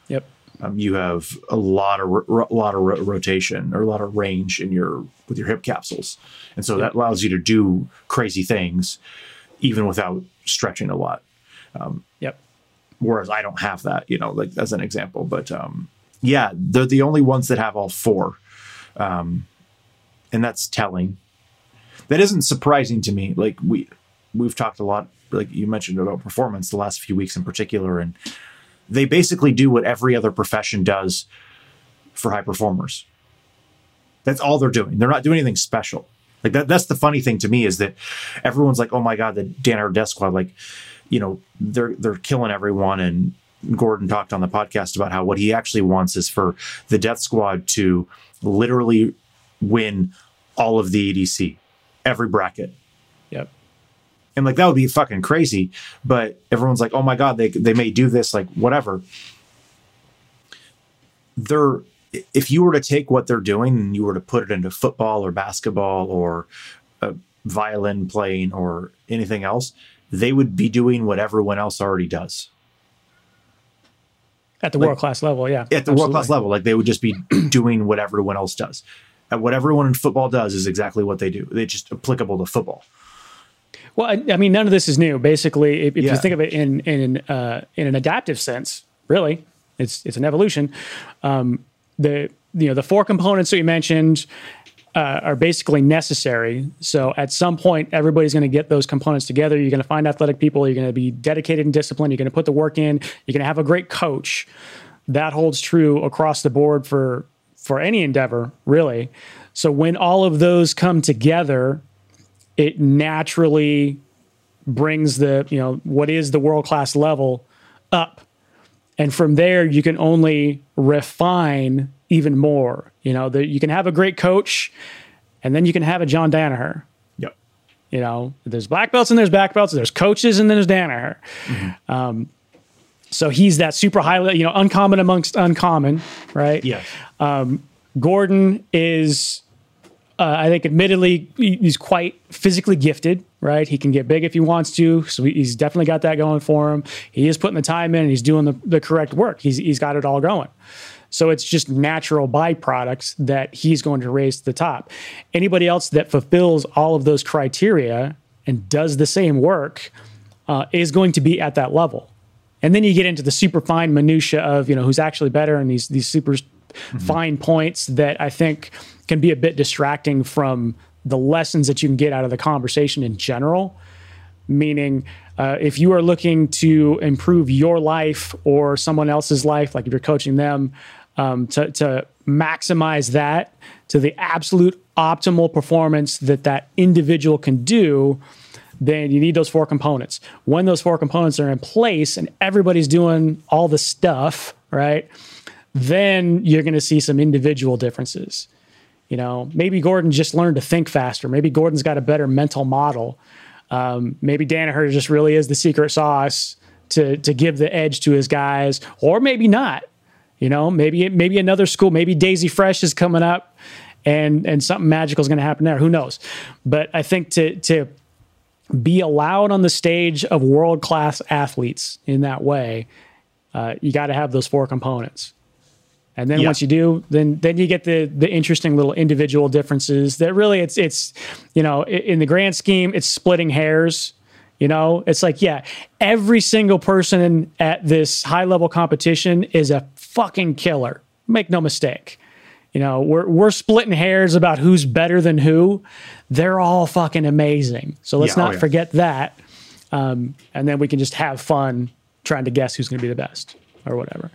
Yep. Um, you have a lot of ro- a lot of ro- rotation or a lot of range in your with your hip capsules, and so that allows you to do crazy things even without stretching a lot. Yep. Whereas I don't have that, you know, like as an example. But um, yeah, they're the only ones that have all four, um, and that's telling. That isn't surprising to me. Like we we've talked a lot, like you mentioned about performance the last few weeks in particular, and they basically do what every other profession does for high performers. That's all they're doing. They're not doing anything special. Like that. That's the funny thing to me is that everyone's like, "Oh my god, the Danaher Death Squad!" Like, you know, they're they're killing everyone. And Gordon talked on the podcast about how what he actually wants is for the Death Squad to literally win all of the ADCC, every bracket. Yep. And like that would be fucking crazy. But everyone's like, oh my god, they they may do this, like whatever. They're if you were to take what they're doing and you were to put it into football or basketball or uh, violin playing or anything else, they would be doing what everyone else already does At the world class level, yeah. at the world class level. Like they would just be doing what everyone else does. And what everyone in football does is exactly what they do. It's just applicable to football. Well, I, I mean, none of this is new. Basically, if, if Yeah. you think of it in in uh, in an adaptive sense, really, it's it's an evolution. Um, the you know the four components that you mentioned uh, are basically necessary. So at some point, everybody's going to get those components together. You're going to find athletic people. You're going to be dedicated and disciplined. You're going to put the work in. You're going to have a great coach. That holds true across the board for for any endeavor, really. So when all of those come together, it naturally brings the you know what is the world class level up and from there you can only refine even more you know that you can have a great coach and then you can have a john danaher Yep. you know there's black belts and there's black belts there's coaches and then there's danaher um, so he's that super high you know uncommon amongst uncommon right Yes. Gordon is, uh, I think, admittedly, he's quite physically gifted, right? He can get big if he wants to. So he's definitely got that going for him. He is putting the time in and he's doing the, the correct work. He's, he's got it all going. So it's just natural byproducts that he's going to raise to the top. Anybody else that fulfills all of those criteria and does the same work uh, is going to be at that level. And then you get into the super fine minutia of you know who's actually better and these these super fine points that I think can be a bit distracting from the lessons that you can get out of the conversation in general. Meaning, uh, if you are looking to improve your life or someone else's life, like if you're coaching them, um, to, to maximize that to the absolute optimal performance that that individual can do, then you need those four components. When those four components are in place and everybody's doing all the stuff, right? Then you're going to see some individual differences. You know, maybe Gordon just learned to think faster. Maybe Gordon's got a better mental model. Um, maybe Danaher just really is the secret sauce to to give the edge to his guys, or maybe not. You know, maybe maybe another school, maybe Daisy Fresh is coming up, and and something magical is going to happen there. Who knows? But I think to to be allowed on the stage of world class athletes in that way, uh, you got to have those four components. And then Yeah. once you do, then then you get the the interesting little individual differences that really it's it's you know in the grand scheme it's splitting hairs. You know, it's like yeah, every single person at this high level competition is a fucking killer. Make no mistake. You know, we're we're splitting hairs about who's better than who. They're all fucking amazing. So let's Yeah, oh not yeah. forget that. Um, and then we can just have fun trying to guess who's going to be the best or whatever.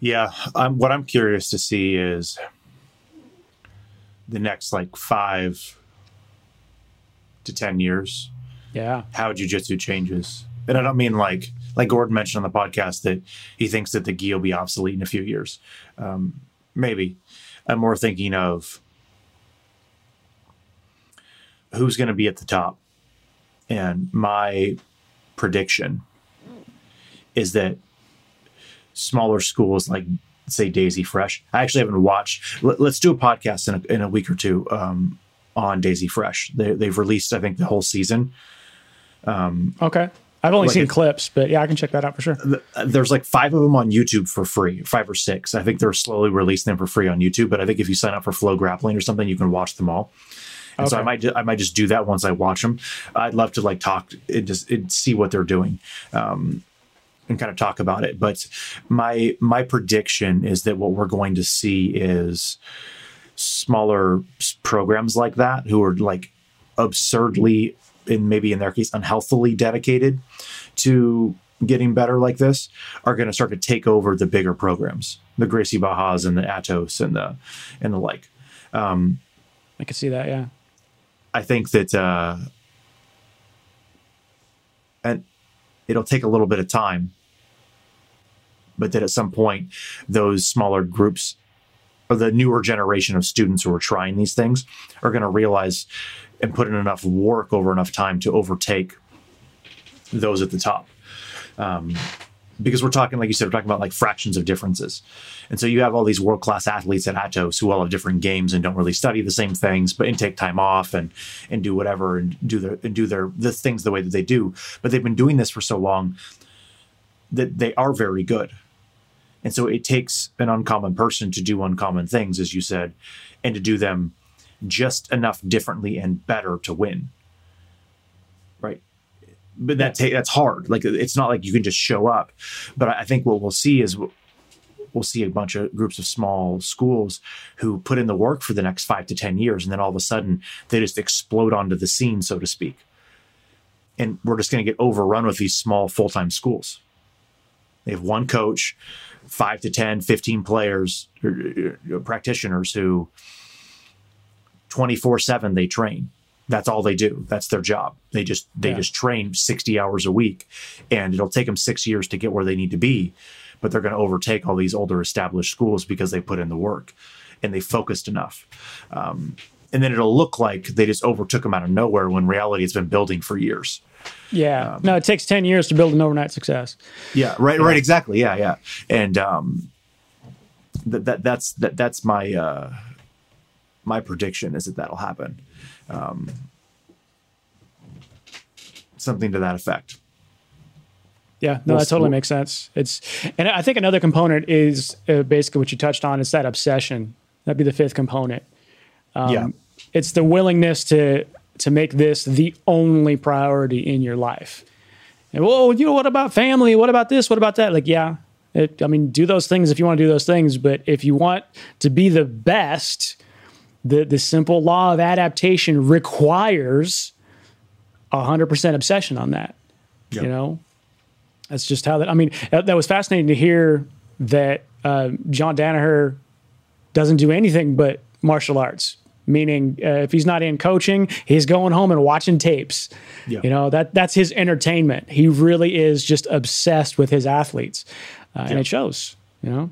Yeah, I'm, what I'm curious to see is the next like five to ten years Yeah. how jujitsu changes, and I don't mean like like Gordon mentioned on the podcast that he thinks that the gi will be obsolete in a few years. Um, maybe I'm more thinking of who's going to be at the top, and my prediction is that smaller schools like say Daisy Fresh. I actually haven't watched. Let, us do a podcast in a, in a week or two um, on Daisy Fresh. They, they've released, I think, the whole season. Okay. I've only Like seen it- clips, but yeah, I can check that out for sure. There's like five of them on YouTube for free, five or six. I think they're slowly releasing them for free on YouTube. But I think if you sign up for Flow Grappling or something, you can watch them all. And so I might I might just do that once I watch them. I'd love to like talk and just and see what they're doing. Um, and kind of talk about it. But my my prediction is that what we're going to see is smaller programs like that who are like absurdly and maybe in their case unhealthily dedicated to getting better like this are going to start to take over the bigger programs the gracie barras and the atos and the and the like I can see that. Yeah. I think that uh, and it'll take a little bit of time, but that at some point those smaller groups or the newer generation of students who are trying these things are going to realize and put in enough work over enough time to overtake those at the top. Um, because we're talking, like you said, we're talking about like fractions of differences. And so you have all these world class athletes at Atos who all have different games and don't really study the same things, but and take time off and and do whatever and do their and do their the things the way that they do. But they've been doing this for so long that they are very good. And so it takes an uncommon person to do uncommon things, as you said, and to do them just enough differently and better to win. Right but that ta- that's hard. Like it's not like you can just show up. But I think what we'll see is we'll, see a bunch of groups of small schools who put in the work for the next five to ten years, and then all of a sudden they just explode onto the scene, so to speak. And we're just going to get overrun with these small full time schools. They have one coach, five to 10, 15 players, or, or practitioners who 24 7 they train. That's all they do. That's their job. They just they Yeah. just train 60 hours a week and it'll take them six years to get where they need to be but they're going to overtake all these older established schools because they put in the work and they focused enough. Um, and then it'll look like they just overtook them out of nowhere when reality has been building for years. Yeah. Um, no, it takes 10 years to build an overnight success. yeah right right exactly. Yeah yeah. And um that, that that's that that's my uh my prediction is that that'll happen um something to that effect Yeah, no, that totally makes sense. It's, and I think another component is uh, basically what you touched on is that obsession. That'd be the fifth component. yeah It's the willingness to to make this the only priority in your life. And well, you know, what about family? What about this? What about that? Like, yeah, it, I mean, do those things if you want to do those things. But if you want to be the best, the the simple law of adaptation requires hundred percent obsession on that. Yeah. You know, that's just how that. I mean, that, that was fascinating to hear that uh, John Danaher doesn't do anything but martial arts. Meaning, uh, if he's not in coaching, he's going home and watching tapes. Yeah. You know that that's his entertainment. He really is just obsessed with his athletes, uh, and it shows. You know,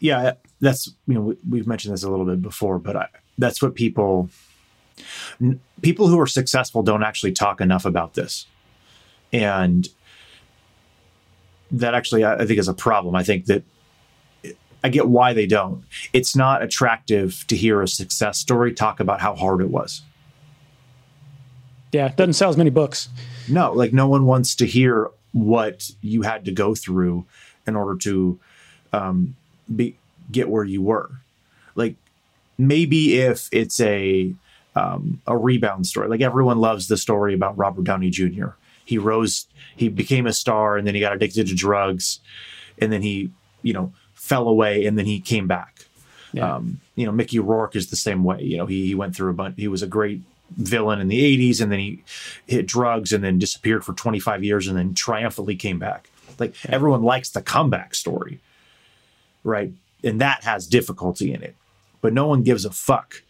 yeah that's you know we, we've mentioned this a little bit before but I, that's what people n- people who are successful don't actually talk enough about this. And that actually i I think is a problem. I think that i get why they don't. It's not attractive to hear a success story talk about how hard it was. Yeah, it doesn't sell as many books. no like no one wants to hear what you had to go through in order to um, be get where you were. Like maybe if it's a um, a rebound story like everyone loves the story about robert downey jr he rose he became a star and then he got addicted to drugs and then he you know fell away and then he came back. Yeah. um, you know mickey rourke is the same way. You know he, he went through a bunch he was a great villain in the 80s and then he hit drugs and then disappeared for 25 years and then triumphantly came back. Like everyone likes the comeback story right and that has difficulty in it but no one gives a fuck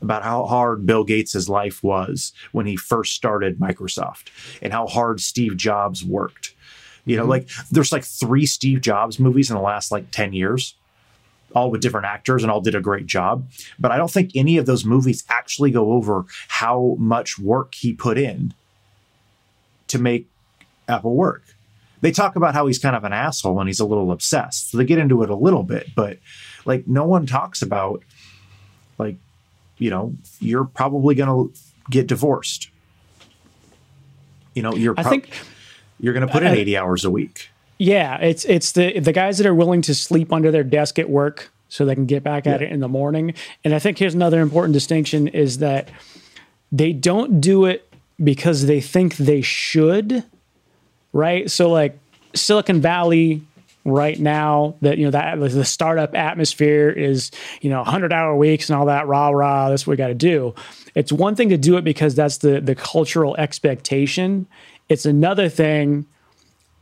about how hard bill gates' life was when he first started microsoft and how hard steve jobs worked you know mm-hmm. like there's like three steve jobs movies in the last like 10 years all with different actors and all did a great job. But I don't think any of those movies actually go over how much work he put in to make Apple work. They talk about how he's kind of an asshole and he's a little obsessed. So they get into it a little bit, but like no one talks about like you know you're probably going to get divorced. You know you're. I think you're going to put in I- 80 hours a week. Yeah, it's it's the the guys that are willing to sleep under their desk at work so they can get back at Yeah. it in the morning. And I think here's another important distinction is that they don't do it because they think they should, right? So like Silicon Valley right now that you know that the startup atmosphere is you know 100 hour weeks and all that rah rah that's what we got to do it's one thing to do it because that's the the cultural expectation it's another thing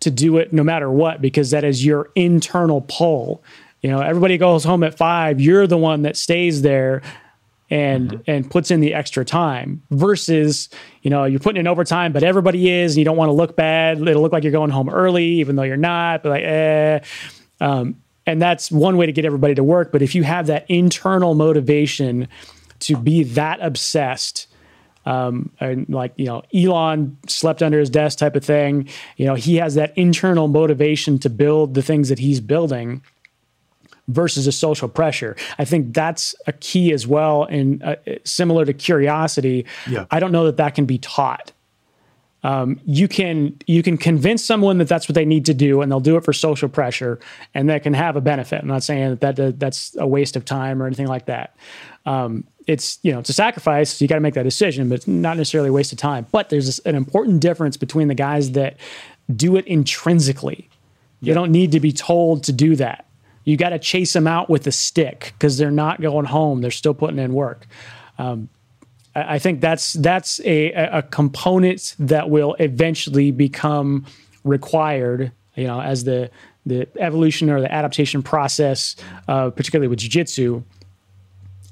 to do it no matter what because that is your internal pull. You know, everybody goes home at five. You're the one that stays there and and puts in the extra time versus you know you're putting in overtime, but everybody is, and you don't want to look bad. It'll look like you're going home early, even though you're not. But like, eh. Um, and that's one way to get everybody to work. But if you have that internal motivation to be that obsessed um, and like you know Elon slept under his desk type of thing. You know he has that internal motivation to build the things that he's building versus a social pressure. I think that's a key as well, and uh, similar to curiosity. Yeah. I don't know that that can be taught. Um, you can you can convince someone that that's what they need to do, and they'll do it for social pressure, and that can have a benefit. I'm not saying that, that that's a waste of time or anything like that. Um, it's you know it's a sacrifice. So you got to make that decision, but it's not necessarily a waste of time. But there's this, an important difference between the guys that do it intrinsically. You don't need to be told to do that. You got to chase them out with a stick because they're not going home. They're still putting in work. Um, I I think that's that's a, a component that will eventually become required. You know, as the the evolution or the adaptation process, uh, particularly with jiu-jitsu,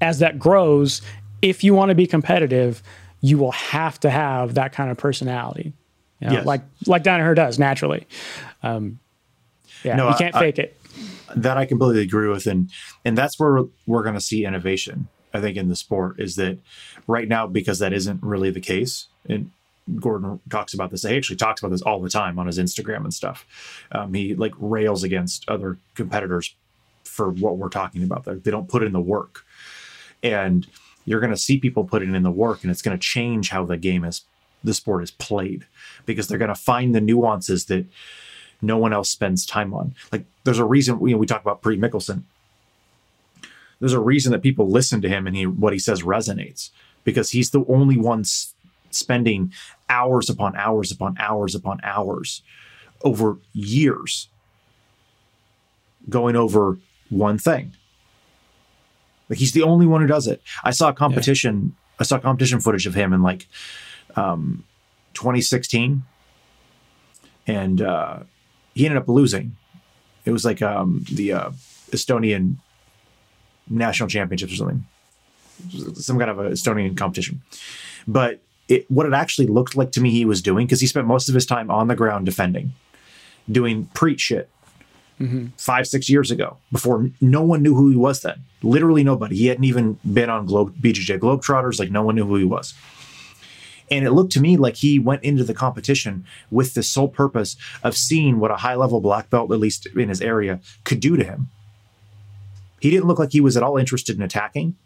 as that grows, if you want to be competitive, you will have to have that kind of personality. You know, Yes. like like Danaher does naturally. Um, yeah, No, you can't I- fake it. That I completely agree with, and and that's where we're going to see innovation. I think in the sport is that right now because that isn't really the case. And Gordon talks about this. He actually talks about this all the time on his Instagram and stuff. Um, he like rails against other competitors for what we're talking about. They they don't put in the work, and you're going to see people putting in the work, and it's going to change how the game is, the sport is played, because they're going to find the nuances that no one else spends time on. Like there's a reason you know, we talk about Priit Mihkelson. There's a reason that people listen to him and he what he says resonates because he's the only one s- spending hours upon hours upon hours upon hours over years going over one thing. Like he's the only one who does it. I saw a competition. I saw competition footage of him in like um, 2016, and uh, he ended up losing. It was like um, the uh, Estonian national championships or something, some kind of a Estonian competition. But it, what it actually looked like to me he was doing, because he spent most of his time on the ground defending, doing preach shit five, six years ago, before no one knew who he was then. Literally nobody. He hadn't even been on Globe BJJ Globetrotters, like no one knew who he was. And it looked to me like he went into the competition with the sole purpose of seeing what a high level black belt, at least in his area, could do to him. He didn't look like he was at all interested in attacking.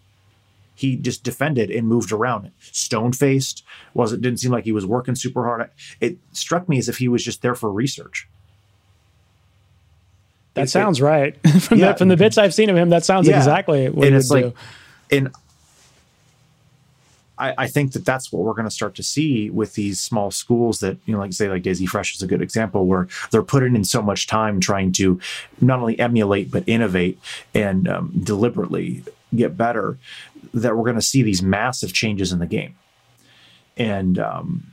He just defended and moved around, stone faced. wasn't didn't seem like he was working super hard. It struck me as if he was just there for research. That It- sounds right. from, Yeah. the, from the bits I've seen of him, that sounds Yeah. exactly what and he it's would like, do. and I, I think that that's what we're going to start to see with these small schools that you know, like say, like Daisy Fresh is a good example where they're putting in so much time trying to not only emulate but innovate and um, deliberately get better that we're going to see these massive changes in the game. And um,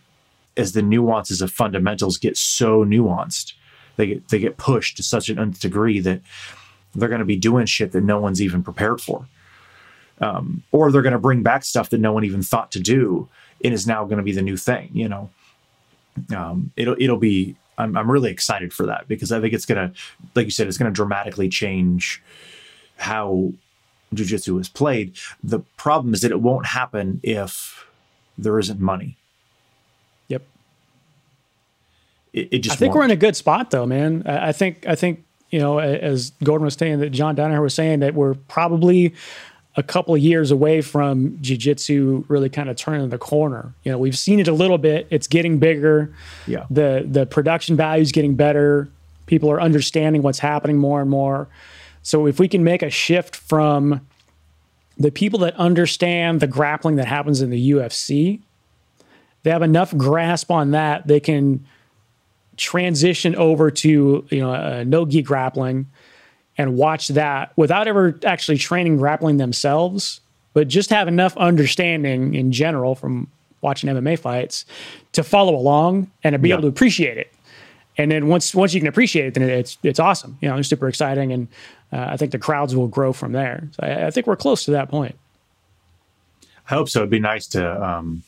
as the nuances of fundamentals get so nuanced, they get they get pushed to such an nth degree that they're going to be doing shit that no one's even prepared for um, or they're going to bring back stuff that no one even thought to do and is now going to be the new thing you know um, it'll it'll be I'm, I'm really excited for that because i think it's going to like you said it's going to dramatically change how jiu-jitsu is played the problem is that it won't happen if there isn't money Yep. it, it just. I think won't. we're in a good spot though, man. I, I think I think you know, as Gordon was saying, that John Danaher was saying that we're probably a couple of years away from jiu-jitsu really kind of turning the corner. You know, we've seen it a little bit. It's getting bigger. Yeah. The the production value is getting better. People are understanding what's happening more and more. So if we can make a shift from the people that understand the grappling that happens in the UFC, they have enough grasp on that they can transition over to you know uh, no gi grappling and watch that without ever actually training grappling themselves, but just have enough understanding in general from watching MMA fights to follow along and to be Yeah. able to appreciate it. And then once once you can appreciate it, then it's it's awesome. You know, it's super exciting, and uh, I think the crowds will grow from there. So I, I think we're close to that point. I hope so. It'd be nice to um,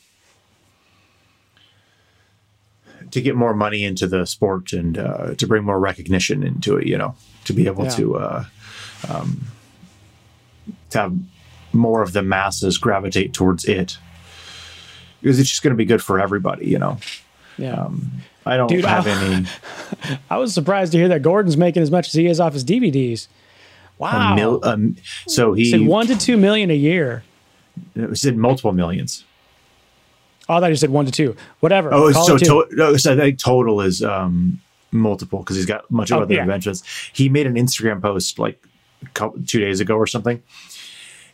to get more money into the sport and uh, to bring more recognition into it. You know, to be able Yeah. to uh, um, to have more of the masses gravitate towards it because it's just going to be good for everybody. You know, Yeah. I don't Dude, have I- any I was surprised to hear that Gordon's making as much as he is off his DVDs. Wow. mil. Um, so He said one to two million a year. it said multiple millions. Oh, I thought you said one to two. Whatever. Oh, Call so, to, no, so I think total is um, multiple because he's got much of Oh, other yeah. inventions. He made an Instagram post like couple, two days ago or something.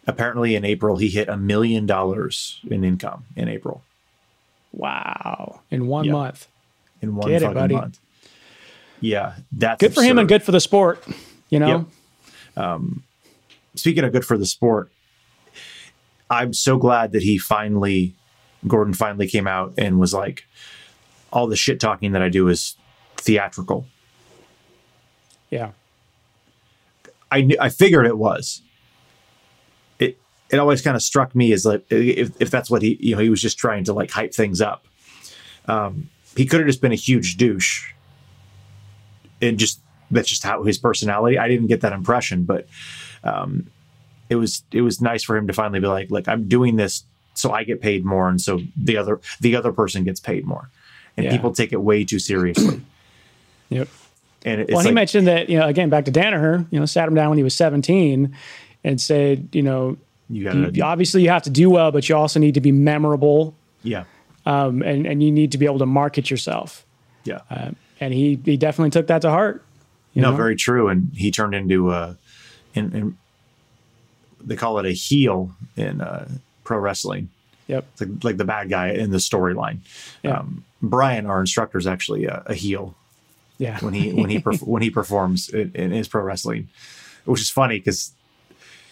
Apparently, in April, he hit a million dollars in income in April wow. In one Yeah. month. in one Get it, fucking buddy. month. Yeah, that's Good for him and good for the sport. You know? Yep. Speaking of good for the sport, I'm so glad that he finally, Gordon finally came out and was like, all the shit talking that I do is theatrical. Yeah. I knew, I figured it was. It it always kind of struck me as like if if that's what he you know he was just trying to like hype things up. Um, he could have just been a huge douche, and just that's just how his personality. I didn't get that impression, but um, it was it was nice for him to finally be like, look, I'm doing this so I get paid more, and so the other the other person gets paid more, and Yeah. people take it way too seriously. Yep. And it's Well, he mentioned that, you know, again, back to Danaher, you know, sat him down when he was 17 and said, you know, you you, gotta, obviously you have to do well, but you also need to be memorable yeah, um, and, and you need to be able to market yourself. yeah. And he, he definitely took that to heart. You no, know? very true. And he turned into a, in, in they call it a heel in uh, pro wrestling. Yep. It's like, like the bad guy in the storyline. Yeah. Um, Brian, our instructor, is actually a, a heel Yeah. when he when he perf- when he performs in, in his pro wrestling, which is funny because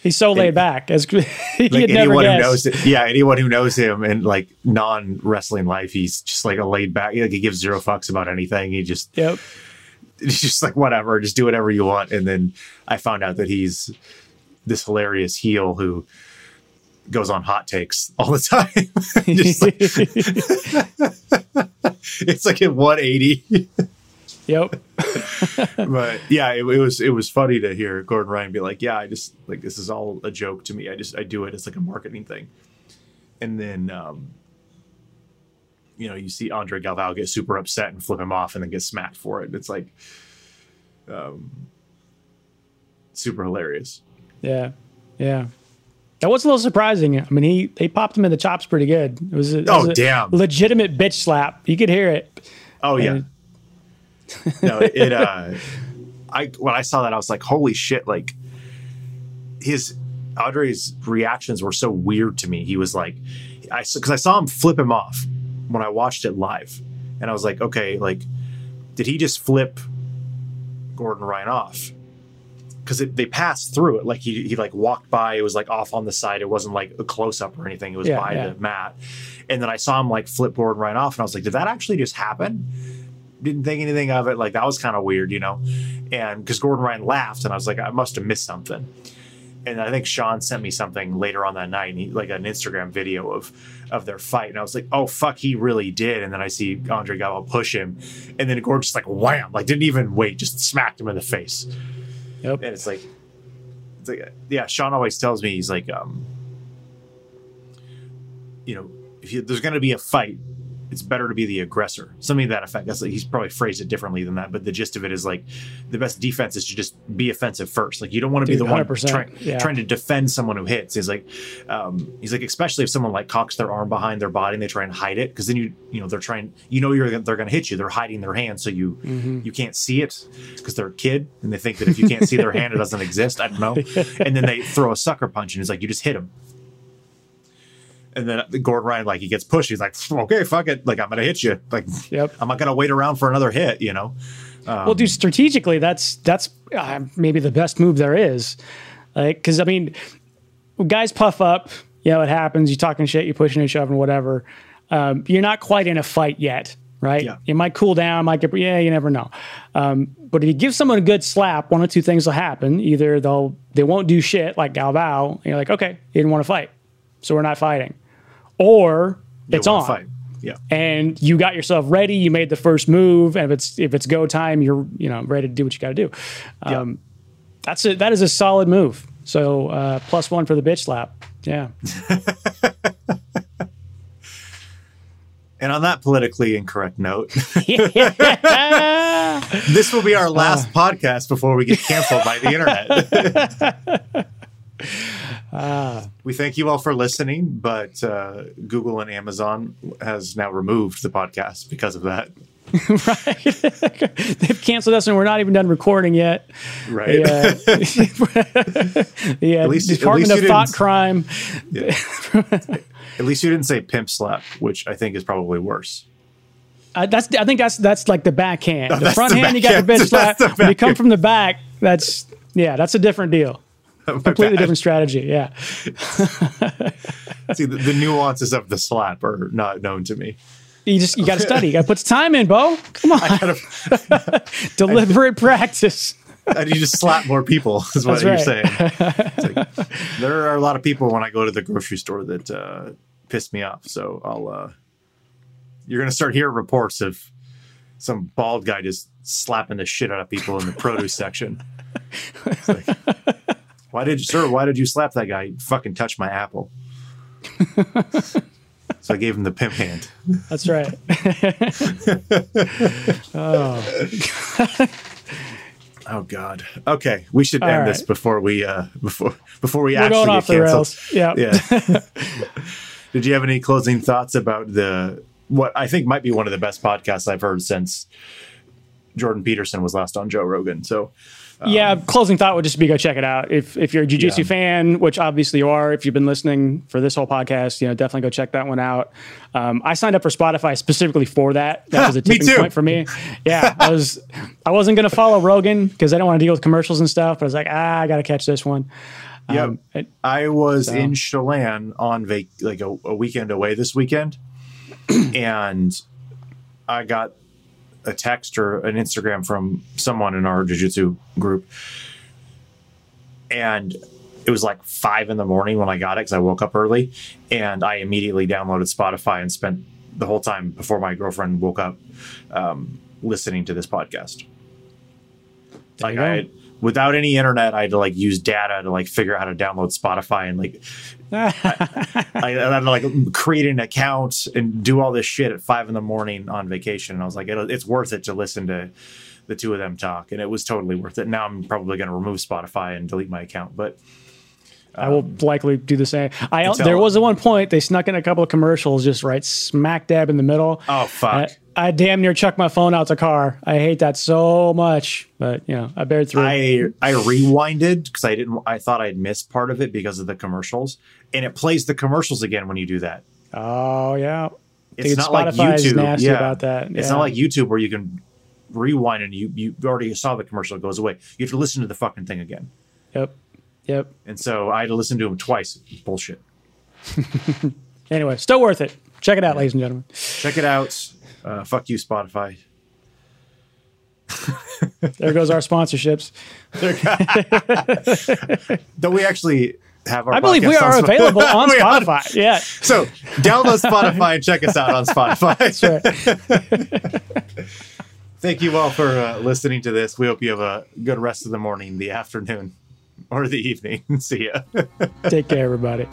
He's so laid back as like anyone who knows it, yeah, anyone who knows him in like non wrestling life, he's just like a laid back. Like he gives zero fucks about anything. He just Yep. it's just like whatever, just do whatever you want. And then I found out that he's this hilarious heel who goes on hot takes all the time. Like- it's like at 180. yep. but yeah, it, it was it was funny to hear Gordon Ryan be like, "Yeah, I just like this is all a joke to me. I just I do it. It's like a marketing thing." And then um you know, you see Andre Galvao get super upset and flip him off and then get smacked for it. It's like um super hilarious. Yeah. Yeah. That was a little surprising. I mean, he they popped him in the chops pretty good. It was a, it Oh, was damn. legitimate bitch slap. You could hear it. Oh yeah. No, it uh I when I saw that I was like, holy shit, like his Andre's reactions were so weird to me. He was like I because I saw him flip him off when I watched it live. And I was like, okay, like did he just flip Gordon Ryan off? Because they passed through it, like he he like walked by. It was like off on the side. It wasn't like a close up or anything. It was Yeah, by yeah. the mat. And then I saw him like flip Gordon Ryan off, and I was like, did that actually just happen? didn't think anything of it. Like that was kind of weird, you know. And because Gordon Ryan laughed, and I was like, I must have missed something. And I think Sean sent me something later on that night, and he, like an Instagram video of of their fight, and I was like, oh fuck, he really did. And then I see Andre Galvao push him, and then Gordon just like wham, like didn't even wait, just smacked him in the face. Yep. And it's like, it's like, yeah. Sean always tells me he's like, um, you know, if you, there's going to be a fight, it's better to be the aggressor. Something to that effect. That's like, he's probably phrased it differently than that, but the gist of it is like the best defense is to just be offensive first. Like you don't want to be the one 100%, try, yeah. trying to defend someone who hits. He's like, um, he's like, especially if someone like cocks their arm behind their body and they try and hide it, because then you you know they're trying, you know, you're they're going to hit you. They're hiding their hand, so you Mm-hmm. you can't see it because they're a kid and they think that if you can't see their hand, it doesn't exist. I don't know. And then they throw a sucker punch and it's like you just hit him. And then Gordon Ryan, like he gets pushed. He's like, okay, fuck it. Like I'm gonna hit you. Like Yep. I'm not gonna wait around for another hit. You know. well, dude, strategically, that's that's uh, maybe the best move there is. Like, because I mean, guys puff up. You know, it happens. You're talking shit. You're pushing and shoving, whatever. Um, you're not quite in a fight yet, right? Yeah. You might cool down. Might get. Yeah, you never know. Um, but if you give someone a good slap, one or two things will happen. Either they'll they won't do shit like Galvao. And you're like, okay, you didn't want to fight, so we're not fighting. Or you it's on Fight. Yeah. and you got yourself ready. You made the first move, and if it's if it's go time, you're you know ready to do what you got to do. Um, That's a that is a solid move. So uh, plus one for the bitch slap. Yeah, And on that politically incorrect note, this will be our last podcast before we get canceled by the internet. we thank you all for listening, but uh, Google and Amazon has now removed the podcast because of that. Right. They've canceled us, and we're not even done recording yet. Right. Yeah, yeah. least- at Department least of you Thought didn't- Crime. At least you didn't say pimp slap, which I think is probably worse. Uh, that's I think that's that's like the backhand. the front the hand, you got the bitch slap. The When you come from the back, that's yeah, that's a different deal. Completely bad. different strategy. Yeah. See, the, the nuances of the slap are not known to me. You just you got to study. You got to put time in, Bo. Come on, deliberate practice. I need to slap more people, is what That's you're right. saying. Like, there are a lot of people when I go to the grocery store that uh, piss me off. So I'll, uh, you're going to start hearing reports of some bald guy just slapping the shit out of people in the produce section. It's like, why did you, sir, why did you slap that guy? He fucking touched my apple. so I gave him the pimp hand. That's right. Oh God. Okay, we should All end this before we uh before before we We're actually going get off the rails. Yeah. Yeah. Did you have any closing thoughts about the what I think might be one of the best podcasts I've heard since Jordan Peterson was last on Joe Rogan? So yeah. Closing thought would just be go check it out. If if you're a jujitsu Yeah. fan, which obviously you are, if you've been listening for this whole podcast, you know definitely go check that one out. Um, I signed up for Spotify specifically for that. That was a tipping point for me. Yeah, I was I wasn't gonna follow Rogan because I don't want to deal with commercials and stuff. But I was like, ah, I got to catch this one. yeah, Um, it- I was in Chelan on vac like a, a weekend away this weekend, and I got a text or an Instagram from someone in our jiu-jitsu group, and it was like five in the morning when I got it because I woke up early, and I immediately downloaded Spotify and spent the whole time before my girlfriend woke up um, listening to this podcast. Like I without any internet, I had to like use data to like figure out how to download Spotify and like I, I like create an account and do all this shit at five in the morning on vacation. And I was like, it, it's worth it to listen to the two of them talk, and it was totally worth it. Now I'm probably going to remove Spotify and delete my account, but I will um, likely do the same. I there was at one point they snuck in a couple of commercials just right smack dab in the middle. oh fuck. I, damn near chucked my phone out the car. I hate that so much, but you know I bared through. I I rewinded because I didn't. I thought I'd missed part of it because of the commercials, and it plays the commercials again when you do that. oh yeah, It's Dude, not like YouTube. nasty yeah. about that. It's not like YouTube where you can rewind and you you already saw the commercial. It goes away. You have to listen to the fucking thing again. Yep, yep. And so I had to listen to them twice. Bullshit. Anyway, still worth it. Check it out, ladies and gentlemen. Check it out. Uh, fuck you, Spotify. There goes our sponsorships. Though we actually have our. I believe we are on available on. Spotify. Yeah, So download Spotify and check us out on Spotify. right. Thank you all for uh, listening to this. We hope you have a good rest of the morning, the afternoon, or the evening. See ya. Take care, everybody.